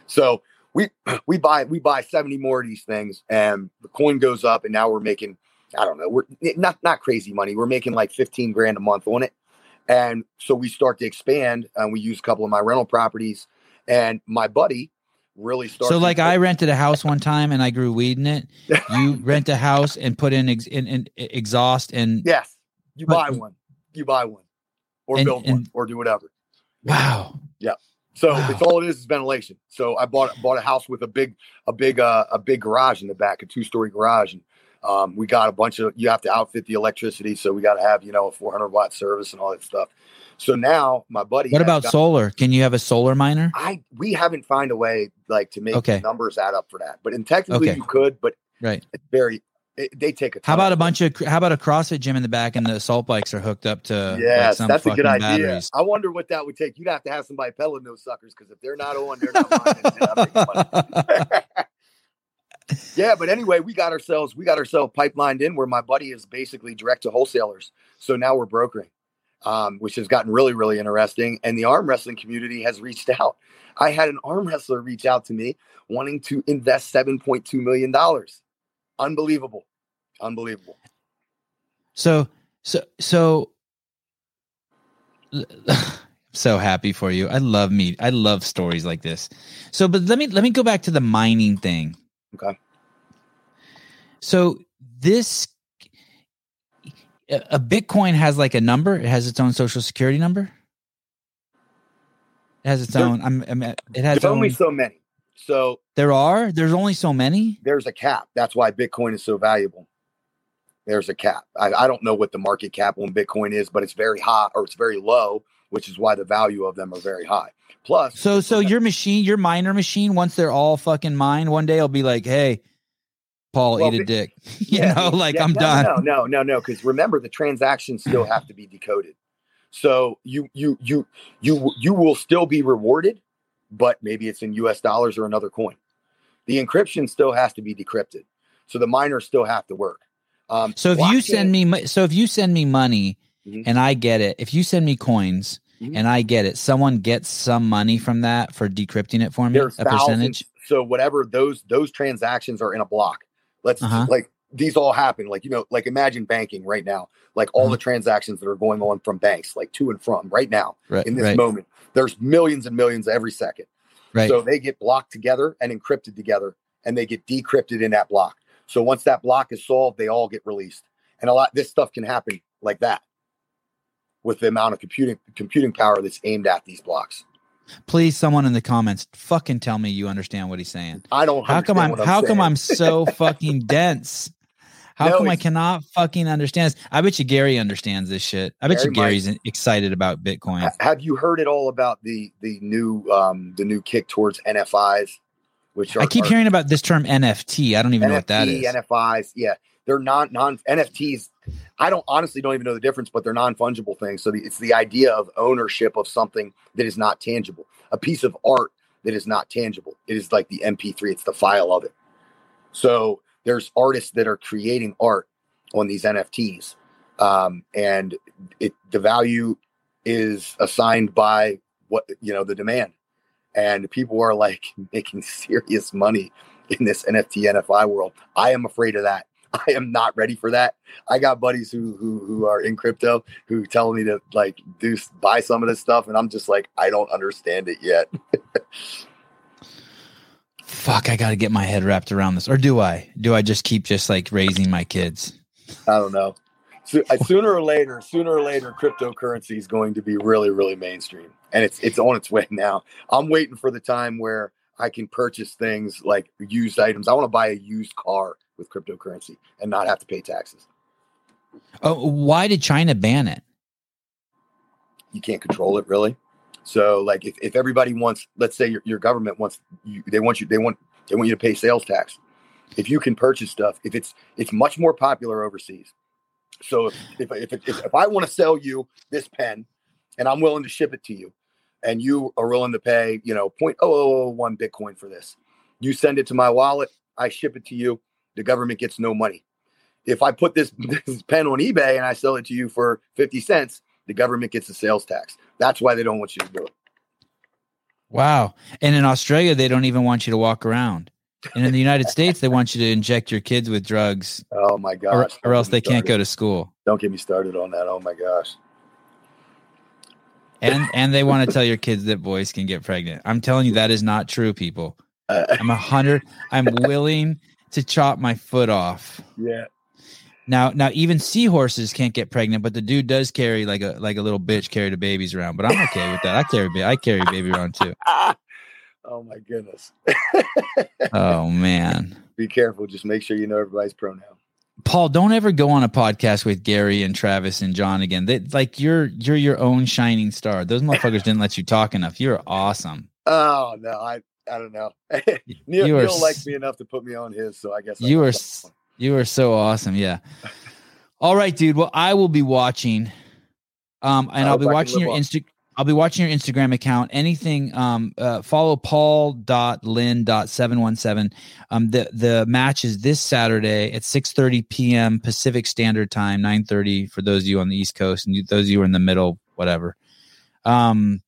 So we we buy we buy seventy more of these things, and the coin goes up, and now we're making I don't know we're not not crazy money. We're making like fifteen grand a month on it, and so we start to expand, and we use a couple of my rental properties, and my buddy really starts. So, like, I rented a house one time and I grew weed in it. You rent a house and put in, ex- in, in exhaust and yes, you buy one, you buy one, or And- build one, or do whatever. wow. Yeah. So Wow. it's all it is is ventilation. So I bought bought a house with a big a big uh, a big garage in the back, a two story garage, and um, we got a bunch of you have to outfit the electricity, so we got to have you know a 400 watt service and all that stuff. So now my buddy, What about got- solar? Can you have a solar miner? I we haven't found a way like to make Okay. numbers add up for that, but and technically Okay. you could, but Right. it's very it, they take a. How about a bunch of how about a CrossFit gym in the back and the assault bikes are hooked up to like, Yes, some that's a good idea. batteries? I wonder what that would take. You'd have to have somebody pedaling those suckers because if they're not on, they're not mining. They're not making money. yeah, but anyway, we got ourselves we got ourselves pipelined in where my buddy is basically direct to wholesalers. So now we're brokering, um, which has gotten really really interesting. And the arm wrestling community has reached out. I had an arm wrestler reach out to me wanting to invest seven point two million dollars. Unbelievable, unbelievable. So so so so happy for you. I love me. I love stories like this. So but let me let me go back to the mining thing. Okay. So this a Bitcoin has like a number. It has its own social security number. It has its There- own. I'm, I'm, it has There's only so many. So there are. There's only so many. there's a cap. That's why Bitcoin is so valuable. There's a cap. I, I don't know what the market cap on Bitcoin is, but it's very high or it's very low, which is why the value of them are very high. Plus, So so your machine, your miner machine, once they're all fucking mined, one day it'll be like, hey, Paul, Well, eat a dick. you Yeah, know, like yeah, I'm no, done. No, no, no, no. Because remember, the transactions still have to be decoded. So you, you, you, you, you will still be rewarded, but maybe it's in U.S. dollars or another coin. The encryption still has to be decrypted, so the miners still have to work. Um, So if you send me, so if you send me money Mhm. and I get it, if you send me coins Mhm. and I get it, someone gets some money from that for decrypting it for me, there's a thousands. percentage. So whatever those those transactions are in a block. Let's Uh-huh. like these all happen. Like, you know, like imagine banking right now, like all the transactions that are going on from banks, like to and from right now Right. in this right. moment. There's millions and millions every second. right. So they get blocked together and encrypted together, and they get decrypted in that block. So once that block is solved, they all get released. And a lot this stuff can happen like that with the amount of computing computing power that's aimed at these blocks. Please, someone in the comments, fucking tell me you understand what he's saying. I don't. How come I'm? what How come. I'm so fucking dense? How No, come I cannot fucking understand this? I bet you Gary understands this shit. I bet you Gary might. Gary's excited about Bitcoin. Have you heard it all about the the new um the new kick towards NFIs, which are I keep are hearing about this term NFT. I don't even know what that is. NFT, is. NFIs. Yeah, they're non non NFTs. I don't honestly don't even know the difference, but they're non fungible things. So the, it's the idea of ownership of something that is not tangible, a piece of art that is not tangible. It is like the MP3. It's the file of it. So there's artists that are creating art on these NFTs, um, and it the value is assigned by what you know the demand, and people are like making serious money in this NFT NFI world. I am afraid of that. I am not ready for that. I got buddies who who who are in crypto who tell me to like do buy some of this stuff, and I'm just like I don't understand it yet. Fuck, I got to get my head wrapped around this. Or do I? Do I just keep just like raising my kids? I don't know. So, uh, sooner or later, sooner or later, cryptocurrency is going to be really, really mainstream, and it's it's on its way now. I'm waiting for the time where I can purchase things like used items. I want to buy a used car with cryptocurrency and not have to pay taxes. Oh, why did China ban it? you can't control it really. So like if, if everybody wants, let's say your, your government wants you, they want you, they want, they want you to pay sales tax. If you can purchase stuff, if it's, it's much more popular overseas. So if, if, if, if, if I want to sell you this pen and I'm willing to ship it to you and you are willing to pay, you know, 0.0001 Bitcoin for this, you send it to my wallet, I ship it to you. The government gets no money. If I put this, this pen on eBay and I sell it to you for 50 cents, the government gets a sales tax. That's why they don't want you to do it. Wow. And in Australia, they don't even want you to walk around. And in the United States, they want you to inject your kids with drugs Oh my gosh. or, or else they can't go to school. Don't get me started on that. Oh my gosh. And and they want to tell your kids that boys can get pregnant. I'm telling you that is not true, people. I'm a hundred. I'm willing to chop my foot off. yeah. Now, now even seahorses can't get pregnant, but the dude does carry like a like a little bitch carry the babies around. But I'm okay with that. I carry I carry baby around too. Oh my goodness. Oh man, Be careful. Just make sure you know everybody's pronoun. Paul, don't ever go on a podcast with Gary and Travis and John again. They like you're you're your own shining star. Those motherfuckers didn't let you talk enough. You're awesome. Oh no, I I don't know. Neil, Neil likes me enough to put me on his, so I guess You got are you are so awesome. Yeah. All right, dude. Well, I will be watching. Um, and I I'll be watching your. Insta. I'll be watching your Instagram account. Anything. Um, uh, follow paul.lin.717. Um, the the match is this Saturday at 6:30 p.m. Pacific Standard Time, 9:30 for those of you on the East Coast, and you, those of you in the middle, whatever. Um,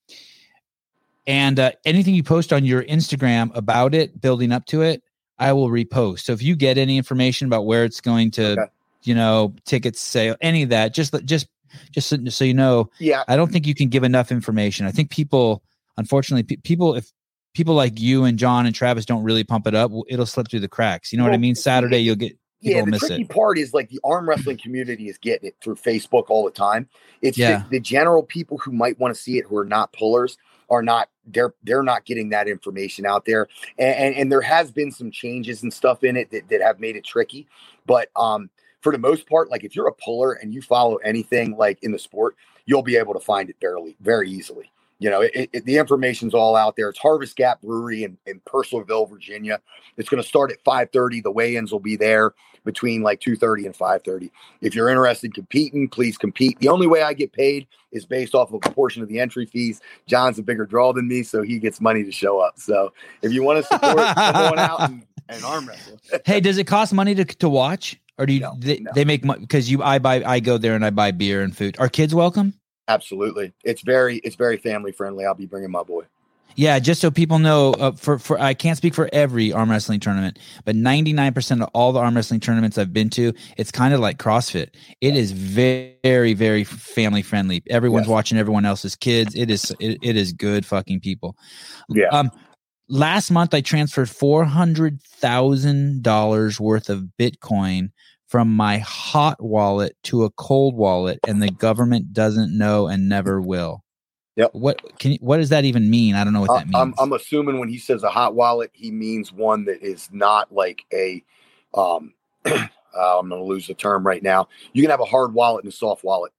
and uh, anything you post on your Instagram about it, building up to it, I will repost. So if you get any information about where it's going to, Okay. you know, tickets sale, any of that, just just just so, so you know, Yeah, I don't think you can give enough information. I think people, unfortunately, pe- people if people like you and John and Travis don't really pump it up, it'll slip through the cracks. You know what I mean? Saturday you'll get people yeah. The miss tricky it. part is like the arm wrestling community is getting it through Facebook all the time. It's Yeah. the, the general people who might want to see it who are not pullers are not they're they're not getting that information out there. And, and and there has been some changes and stuff in it that, that have made it tricky. But um for the most part like if you're a puller and you follow anything like in the sport you'll be able to find it fairly very easily. You know it, it, the information's all out there. It's harvest gap brewery in, in purcellville virginia. It's going to start at 5.30 the weigh-ins will be there between like 2.30 and 5.30 if you're interested in competing please compete. The only way i get paid is based off of a portion of the entry fees. John's a bigger draw than me so he gets money to show up. So if you want to support come on out and, and arm wrestle. Hey, does it cost money to to watch, or do you No, they, no. they make money because you I buy I go there and I buy beer and food? Are kids welcome? absolutely. It's very it's very family friendly. I'll be bringing my boy Yeah, just so people know, uh, for for I can't speak for every arm wrestling tournament, but ninety nine percent of all the arm wrestling tournaments I've been to, it's kind of like CrossFit. It is very, very family friendly. Everyone's Yes. watching everyone else's kids. It is it, it is good fucking people. Yeah. Um, last month I transferred four hundred thousand dollars worth of Bitcoin from my hot wallet to a cold wallet, and the government doesn't know and never will. Yep. What can you, what does that even mean? I don't know what Uh, that means. I'm, I'm assuming when he says a hot wallet, he means one that is not like a. Um, uh, I'm going to lose the term right now. You can have a hard wallet and a soft wallet.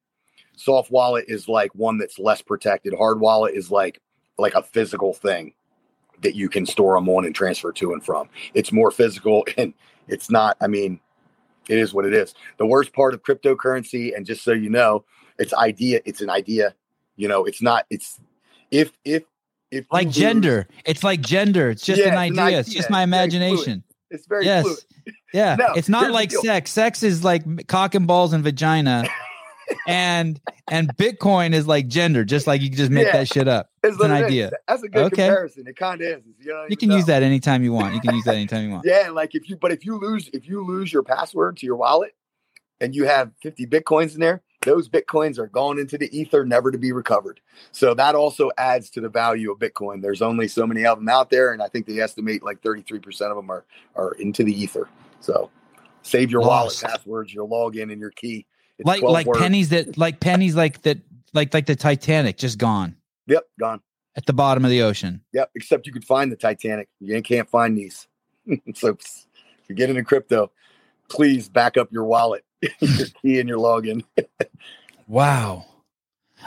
Soft wallet is like one that's less protected. Hard wallet is like like a physical thing that you can store them on and transfer to and from. It's more physical and it's not. I mean, it is what it is. The worst part of cryptocurrency, and just so you know, it's idea. It's an idea. You know, it's not. It's if if if like lose- gender. It's like gender. It's just Yeah, an it's an idea. It's just my It's very fluid. imagination. It's very Yes. fluid. Yeah. No, it's not like sex. Sex is like cock and balls and vagina. and and Bitcoin is like gender, just like you can just make Yeah. that shit up. It's It's an it is. idea. That's a good Okay. comparison. It kind of is. You, don't You can use that anytime you want. You can use that anytime you want. Yeah, like if you, but if you lose, if you lose your password to your wallet, and you have 50 bitcoins in there, those bitcoins are gone into the ether, never to be recovered. So that also adds to the value of Bitcoin. There's only so many of them out there, and I think they estimate like 33% of them are are into the ether. So save your Lost. wallet passwords, your login, and your key. It's Like like words. pennies that like pennies like that like like the Titanic just gone Yep, gone. at the bottom of the ocean. Yep, except you could find the Titanic. You can't find these. so if you get into crypto, please back up your wallet, your key, and your login. Wow.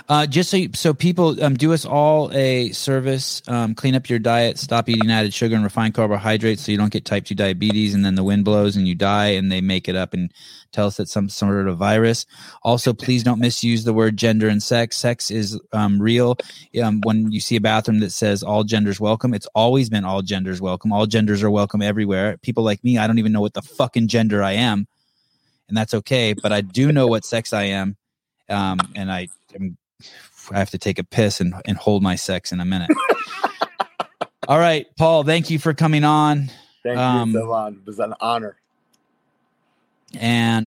Uh, just so you, so people um, do us all a service, um, clean up your diet, stop eating added sugar and refined carbohydrates, so you don't get type two diabetes, and then the wind blows and you die, and they make it up and tell us that some sort of virus. Also, please don't misuse the word gender and sex. Sex is um, real. Um, when you see a bathroom that says all genders welcome, it's always been all genders welcome. All genders are welcome everywhere. People like me, I don't even know what the fucking gender I am, and that's okay. But I do know what sex I am um, and I am, I have to take a piss and, and hold my sex in a minute. All right, Paul, thank you for coming on. Thank Um, you, Sevan. It was an honor. And